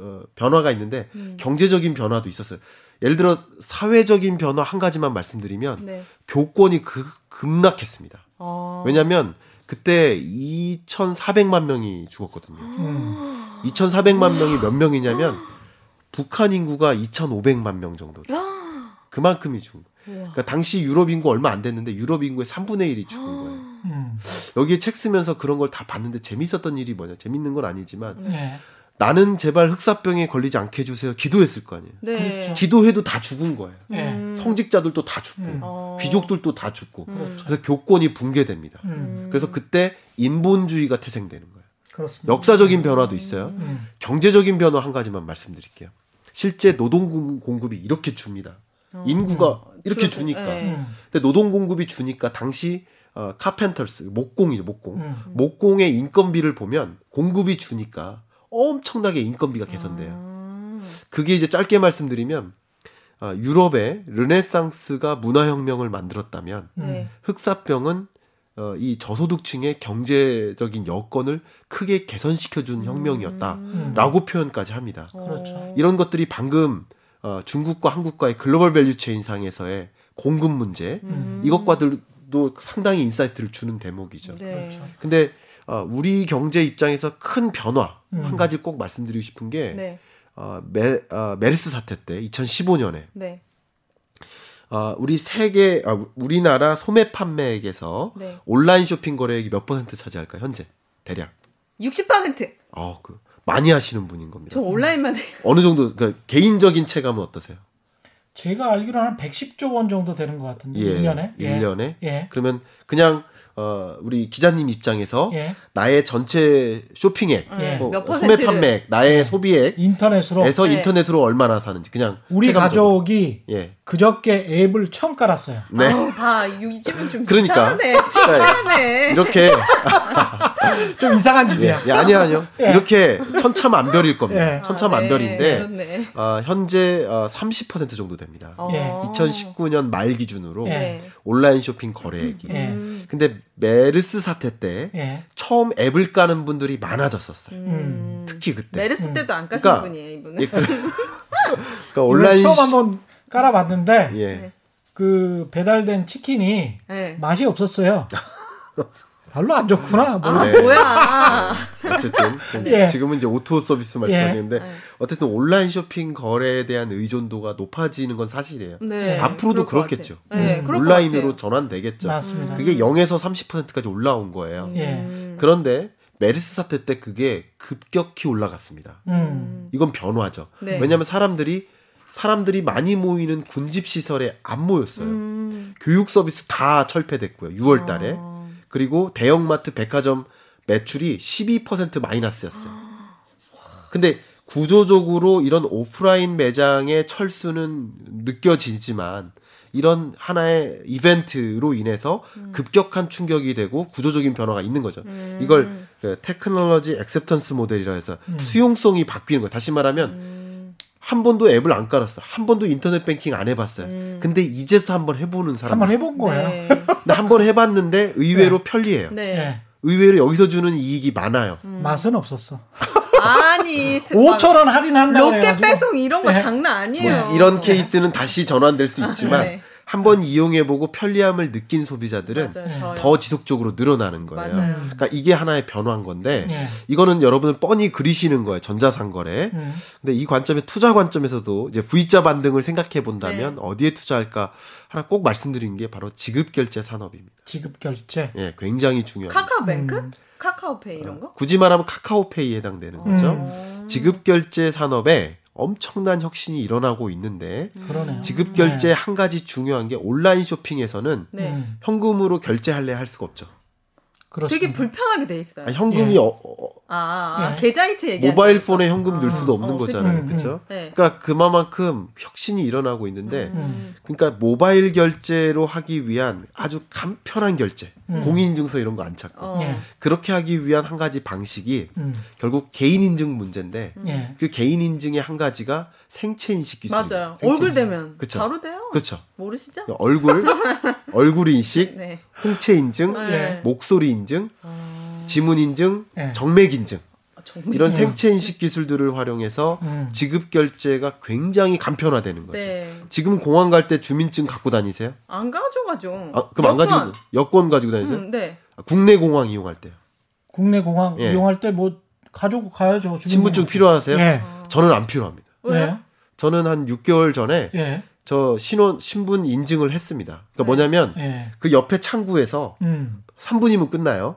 어, 변화가 있는데 음. 경제적인 변화도 있었어요. 예를 들어 사회적인 변화 한 가지만 말씀드리면 네. 교권이 그- 급락했습니다. 어. 왜냐하면 그때 2,400만 명이 죽었거든요. 음. [gasps] 2,400만 명이 몇 명이냐면 [gasps] 북한 인구가 2,500만 명 정도. 그만큼이 죽은 거예요. 그러니까 당시 유럽 인구 얼마 안 됐는데 유럽 인구의 3분의 1이 죽은 거예요. 음. 여기에 책 쓰면서 그런 걸 다 봤는데 재밌었던 일이 뭐냐? 재밌는 건 아니지만 네. 나는 제발 흑사병에 걸리지 않게 해주세요. 기도했을 거 아니에요. 네. 그렇죠. 기도해도 다 죽은 거예요. 네. 음. 성직자들도 다 죽고 음. 어. 귀족들도 다 죽고 음. 그래서 교권이 붕괴됩니다. 음. 그래서 그때 인본주의가 태생되는 거예요. 그렇습니다. 역사적인 변화도 있어요. 음. 경제적인 변화 한 가지만 말씀드릴게요. 실제 노동 공- 공급이 이렇게 줍니다. 어. 인구가 이렇게 줄어들- 주니까. 네. 음. 근데 노동 공급이 주니까 당시 어, 카펜터스 목공이죠 목공 음. 목공의 인건비를 보면 공급이 주니까 엄청나게 인건비가 개선돼요. 아. 그게 이제 짧게 말씀드리면 아, 유럽의 르네상스가 문화혁명을 만들었다면 음. 네. 흑사병은 어, 이 저소득층의 경제적인 여건을 크게 개선시켜준 혁명이었다라고 음. 표현까지 합니다. 그렇죠. 어. 이런 것들이 방금 어, 중국과 한국과의 global value chain 상에서의 공급 문제 음. 이것과도 상당히 insight를 주는 대목이죠. 네. 그렇죠. 근데 어, 우리 경제 입장에서 큰 변화 음. 한 가지 꼭 말씀드리고 싶은 게 네. 어, 메, 어, 메르스 사태 때 2015년에 네. 어, 우리 세계 아, 우리나라 소매 판매액에서 네. 온라인 쇼핑 거래액이 몇 퍼센트 차지할까 요 현재 대략 60%. 어, 그 많이 하시는 분인 겁니다. 저 온라인만 해요. 어느 정도 그러니까 개인적인 체감은 어떠세요? 제가 알기로는 한 110조 원 정도 되는 것 같은데 예, 1년에. 1년에 예. 그러면 그냥 어, 우리 기자님 입장에서 예. 나의 전체 쇼핑액, 네. 뭐몇 소매. 판매액, 나의 소비액에서 인터넷으로 네. 인터넷으로 얼마나 사는지 그냥 우리 체감적으로. 가족이 예. 그저께 앱을 처음 깔았어요. 네. 아우, 봐. 이 집은 좀 그러니까. 이상하네. 이상하네. 이렇게 [laughs] 좀 이상한 예, 집이야. 예, 아니요, 아니요. [laughs] 예. 이렇게 천차만별일 겁니다. 예. 천차만별인데 아, 네. 어, 현재 어, 30% 정도 됩니다. 어. 예. 2019년 말 기준으로 예. 네. 온라인 쇼핑 거래액이. 예. 음. 근데 메르스 사태 때 예. 처음 앱을 까는 분들이 많아졌었어요. 음. 특히 그때. 메르스 때도 안 까신 그러니까- 분이에요, 이분은. 예, 그, [laughs] 그러니까 온라인 처음 시- 한번 깔아봤는데 예. 네. 그 배달된 치킨이 네. 맛이 없었어요. [laughs] 별로 안 좋구나. 뭐. 아, 네. 뭐야. 어쨌든 [laughs] 예. 지금은 이제 O2O 서비스 말씀하시는데 네. 어쨌든 온라인 쇼핑 거래에 대한 의존도가 높아지는 건 사실이에요. 네. 앞으로도 그럴 것 그렇겠죠. 네, 음. 온라인으로. 전환되겠죠. 맞습니다. 음. 그게 0에서 30%까지 올라온 거예요. 예. 음. 그런데 메르스 사태 때 그게 급격히 올라갔습니다. 음. 이건 변화죠. 네. 왜냐하면 사람들이 사람들이 많이 모이는 군집 시설에 안 모였어요. 음. 교육 서비스 다 철폐됐고요. 6월 달에. 어. 그리고 대형마트 백화점 매출이 12% 마이너스였어요. 근데 구조적으로 이런 오프라인 매장의 철수는 느껴지지만 이런 하나의 이벤트로 인해서 급격한 충격이 되고 구조적인 변화가 있는 거죠. 음. 이걸 그 테크놀로지 액셉턴스 모델이라 해서 음. 수용성이 바뀌는 거예요. 다시 말하면 음. 한 번도 앱을 안 깔았어. 한 번도 인터넷 뱅킹 안 해봤어요. 음. 근데 이제서 한 번 해보는 사람. 한 번 해본 거예요. 네. 한 번 해봤는데 의외로 편리해요. 네. 예. 의외로 여기서 주는 이익이 많아요. 음. 맛은 없었어. 아니, 5천 원 할인한다고 롯데 해가지고. 배송 이런 거 네. 장난 아니에요. 뭐 이런 케이스는 다시 전환될 수 있지만 네. 한번 이용해보고 편리함을 느낀 소비자들은 맞아요. 네. 더 지속적으로 늘어나는 거예요. 맞아요. 음. 그러니까 이게 하나의 변화인 건데 예. 이거는 여러분은 뻔히 그리시는 거예요. 전자상거래. 음. 근데 이 관점에 투자 관점에서도 이제 V자 반등을 생각해 본다면 네. 어디에 투자할까 하나 꼭 말씀드리는 게 바로 지급 결제 산업입니다. 지급 결제. 예, 굉장히 중요합니다. 카카오뱅크? 음. 카카오페이 이런 거? 굳이 말하면 카카오페이에 해당되는 거죠. 음. 지급 결제 산업에 엄청난 혁신이 일어나고 있는데 그러네요. 지급 결제 네. 한 가지 중요한 게 온라인 쇼핑에서는 네. 음. 현금으로 결제할래 할 수가 없죠. 그렇습니다. 되게 불편하게 돼 있어요. 아, 현금이 예. 어, 어, 아, 아, 아, 예. 계좌이체 얘기 모바일 폰에 현금 넣을 아, 수도 없는 어. 거잖아요. 음, 그렇죠? 네. 그러니까 그만큼 혁신이 일어나고 있는데 음. 그러니까 모바일 결제로 하기 위한 아주 간편한 결제, 음. 공인인증서 이런 거 안 찾고 어. 예. 그렇게 하기 위한 한 가지 방식이 음. 결국 개인 인증 문제인데 예. 그 개인 인증의 한 가지가 생체 인식 기술입니다. 맞아요. 생체 얼굴 인식. 되면 그쵸. 바로 돼요. 그렇죠. 모르시죠? 얼굴, [laughs] 얼굴 인식, 네. 홍채 인증, 네. 목소리 인증, 아, 지문 인증, 예. 정맥 인증. 이런 음. 생체 인식 기술들을 활용해서 음. 지급 결제가 굉장히 간편화되는 거죠. 네. 지금 공항 갈 때 주민증 갖고 다니세요? 안 가져가죠. 아, 그럼 안 여권. 가지고 여권 가지고 다니세요? 음, 네. 아, 국내 공항 이용할 때요. 국내 공항 예. 이용할 때 뭐 가지고 가야죠. 신분증 필요하세요? 예. 저는 안 필요합니다. 왜요? 저는 한 6개월 전에 예. 예. 저 신원 신분 인증을 했습니다. 그러니까 네. 뭐냐면 예. 그 옆에 창구에서 음. 3분이면 끝나요.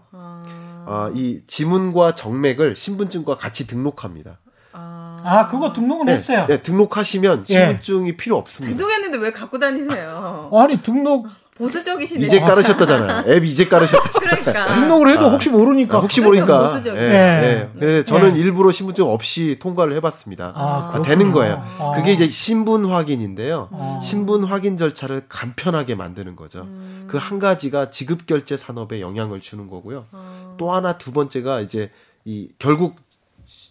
아, 아, 이 지문과 정맥을 신분증과 같이 등록합니다. 아, 아, 그거 등록은 네, 했어요. 네, 등록하시면 예. 신분증이 필요 없습니다. 등록했는데 왜 갖고 다니세요? 아니 등록 보수적이시네. 이제 깔으셨다잖아요. [laughs] 앱 이제 깔으셨다. 그러니까. 등록을 해도 아. 혹시 모르니까. 아, 혹시 모르니까. 보수적이에요. 예, 네. 예. 그래서 저는 네. 일부러 신분증 없이 통과를 해봤습니다. 아, 아. 되는 거예요. 아. 그게 이제 신분 확인인데요. 아. 신분 확인 절차를 간편하게 만드는 거죠. 음. 그한 가지가 지급 결제 산업에 영향을 주는 거고요. 어. 또 하나 두 번째가 이제 이 결국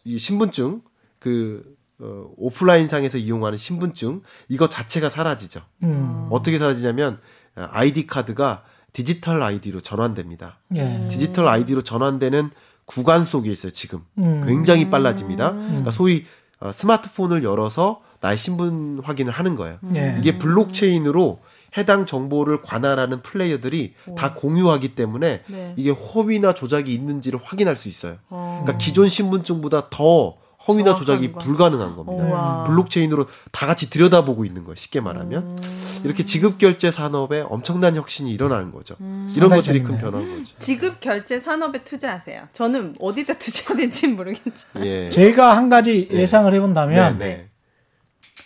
이 신분증 그 어, 오프라인 상에서 이용하는 신분증 이거 자체가 사라지죠. 음. 어떻게 사라지냐면 어, 아이디 카드가 디지털 아이디로 전환됩니다. 예. 디지털 아이디로 전환되는 구간 속에 있어요. 지금 음. 굉장히 빨라집니다. 그러니까 소위 어, 스마트폰을 열어서 나의 신분 확인을 하는 거예요. 예. 이게 블록체인으로 해당 정보를 관할하는 플레이어들이 다 공유하기 때문에 네. 이게 허위나 조작이 있는지를 확인할 수 있어요. 어. 그러니까 기존 신분증보다 더 허위나 조작이 거. 불가능한 겁니다. 우와. 블록체인으로 다 같이 들여다보고 있는 거예요. 쉽게 말하면 음. 이렇게 지급 결제 산업에 엄청난 혁신이 일어나는 거죠. 음. 이런 것들이 큰 재밌네. 변화인 거죠. 지급 결제 산업에 투자하세요. 저는 어디다 [laughs] 투자해야 될지 모르겠지만. 예. 제가 한 가지 네. 예상을 해본다면 네, 네.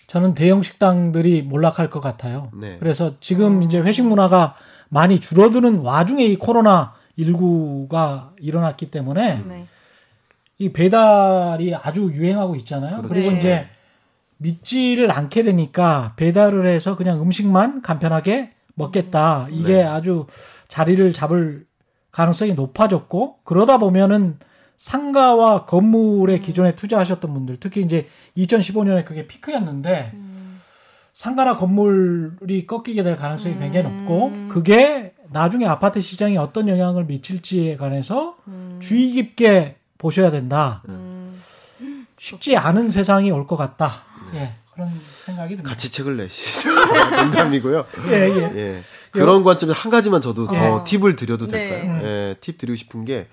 저는 대형 식당들이 몰락할 것 같아요. 네. 그래서 지금 이제 회식 문화가 많이 줄어드는 와중에 이 코로나 19가 일어났기 때문에 네. 이 배달이 아주 유행하고 있잖아요. 그렇죠. 그리고 네. 이제 믿지를 않게 되니까 배달을 해서 그냥 음식만 간편하게 먹겠다. 이게 네. 아주 자리를 잡을 가능성이 높아졌고 그러다 보면은 상가와 건물에 기존에 투자하셨던 분들 특히 이제 2015년에 그게 피크였는데 상가나 건물이 꺾이게 될 가능성이 굉장히 높고 그게 나중에 아파트 시장에 어떤 영향을 미칠지에 관해서 주의 깊게 보셔야 된다. 음. 쉽지 않은 세상이 올 것 같다. 예, 그런 생각이 듭니다. 가치책을 내시죠. [laughs] 농담이고요. 예, 예. 예. 그런 관점에서 한 가지만 저도 더 예. 팁을 드려도 네. 될까요? 음. 예, 팁 드리고 싶은 게,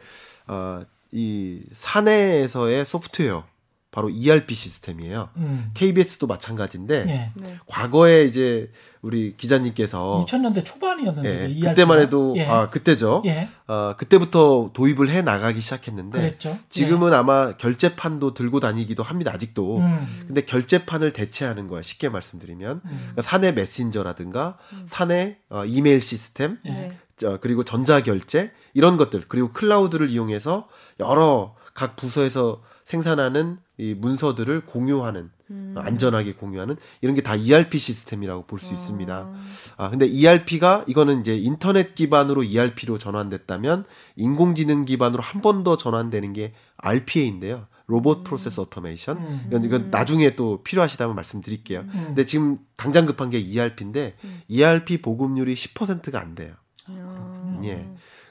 어, 이 사내에서의 소프트웨어, 바로 ERP 시스템이에요. 음. KBS도 마찬가지인데, 예. 네. 과거에 이제 우리 기자님께서 2000년대 초반이었는데 예. 그때만 해도 예. 아 그때죠. 예, 어, 그때부터 도입을 해 나가기 시작했는데 그랬죠. 지금은 아마 결제판도 들고 다니기도 합니다. 아직도. 예. 음. 근데 결제판을 대체하는 거야. 쉽게 말씀드리면 음. 그러니까 사내 메신저라든가 사내 어, 이메일 시스템 예. 네. 어, 그리고 전자 결제 이런 것들 그리고 클라우드를 이용해서 여러 각 부서에서 생산하는 이 문서들을 공유하는 음. 어, 안전하게 공유하는 이런 게 다 ERP 시스템이라고 볼 수 있습니다. 아. 아, 근데 ERP가 이거는 이제 인터넷 기반으로 ERP로 전환됐다면 인공지능 기반으로 한 번 더 전환되는 게 RPA인데요. robot process automation. 음. 이건, 이건 나중에 또 필요하시다면 말씀드릴게요. 음. 근데 지금 당장 급한 게 ERP인데 ERP 보급률이 10%가 안 돼요. 아. 예.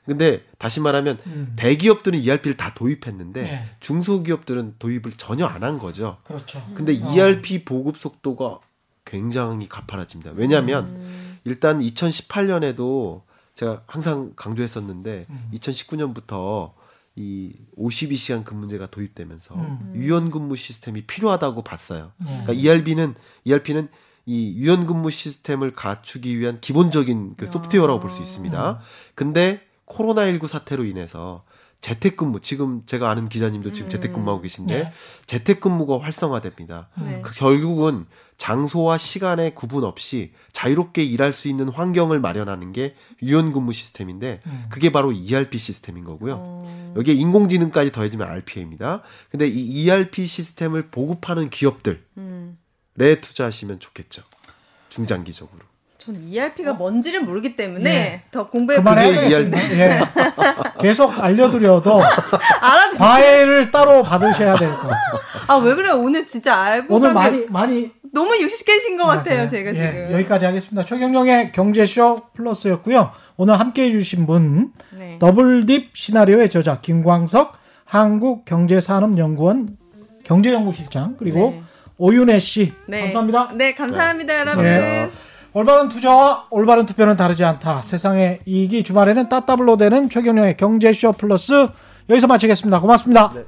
근데 다시 말하면 음. 대기업들은 ERP를 다 도입했는데 예. 중소기업들은 도입을 전혀 안 한 거죠. 그렇죠. 근데 어. ERP 보급 속도가 굉장히 가파라집니다. 왜냐하면 음. 일단 2018년에도 제가 항상 강조했었는데 음. 2019년부터 이 52시간 근무제가 도입되면서 음. 유연 근무 시스템이 필요하다고 봤어요. 예. 그러니까 ERP는 ERP는 이 유연 근무 시스템을 갖추기 위한 기본적인 그 소프트웨어라고 볼 수 있습니다. 근데 코로나19 사태로 인해서 재택근무 지금 제가 아는 기자님도 지금 음. 재택근무하고 계신데 예. 재택근무가 활성화됩니다. 네. 그 결국은 장소와 시간의 구분 없이 자유롭게 일할 수 있는 환경을 마련하는 게 유연 근무 시스템인데 음. 그게 바로 ERP 시스템인 거고요. 어. 여기에 인공지능까지 더해지면 RPA입니다. 근데 이 ERP 시스템을 보급하는 기업들에 음. 투자하시면 좋겠죠. 중장기적으로. 저는 ERP가 뭔지를 모르기 때문에 네. 더 공부해 되겠습니다. 예. [laughs] 계속 알려드려도 [laughs] 알아. 과외를 따로 받으셔야 될 것 같아요. 아왜 그래? 오늘 진짜 알고 오늘 가면 많이 많이 너무 육식계신 것 같아요. 네. 제가 예, 지금. 여기까지 하겠습니다. 최경영의 경제쇼 플러스였고요. 오늘 함께해 주신 분 네. 더블딥 시나리오의 저자 김광석 한국경제산업연구원 경제연구실장 그리고 네. 오윤혜 씨 네. 감사합니다. 네, 감사합니다, 여러분. 네. 올바른 투자와 올바른 투표는 다르지 않다. 세상의 이익이 주말에는 따따블로 되는 최경영의 경제쇼 플러스 여기서 마치겠습니다. 고맙습니다. 네.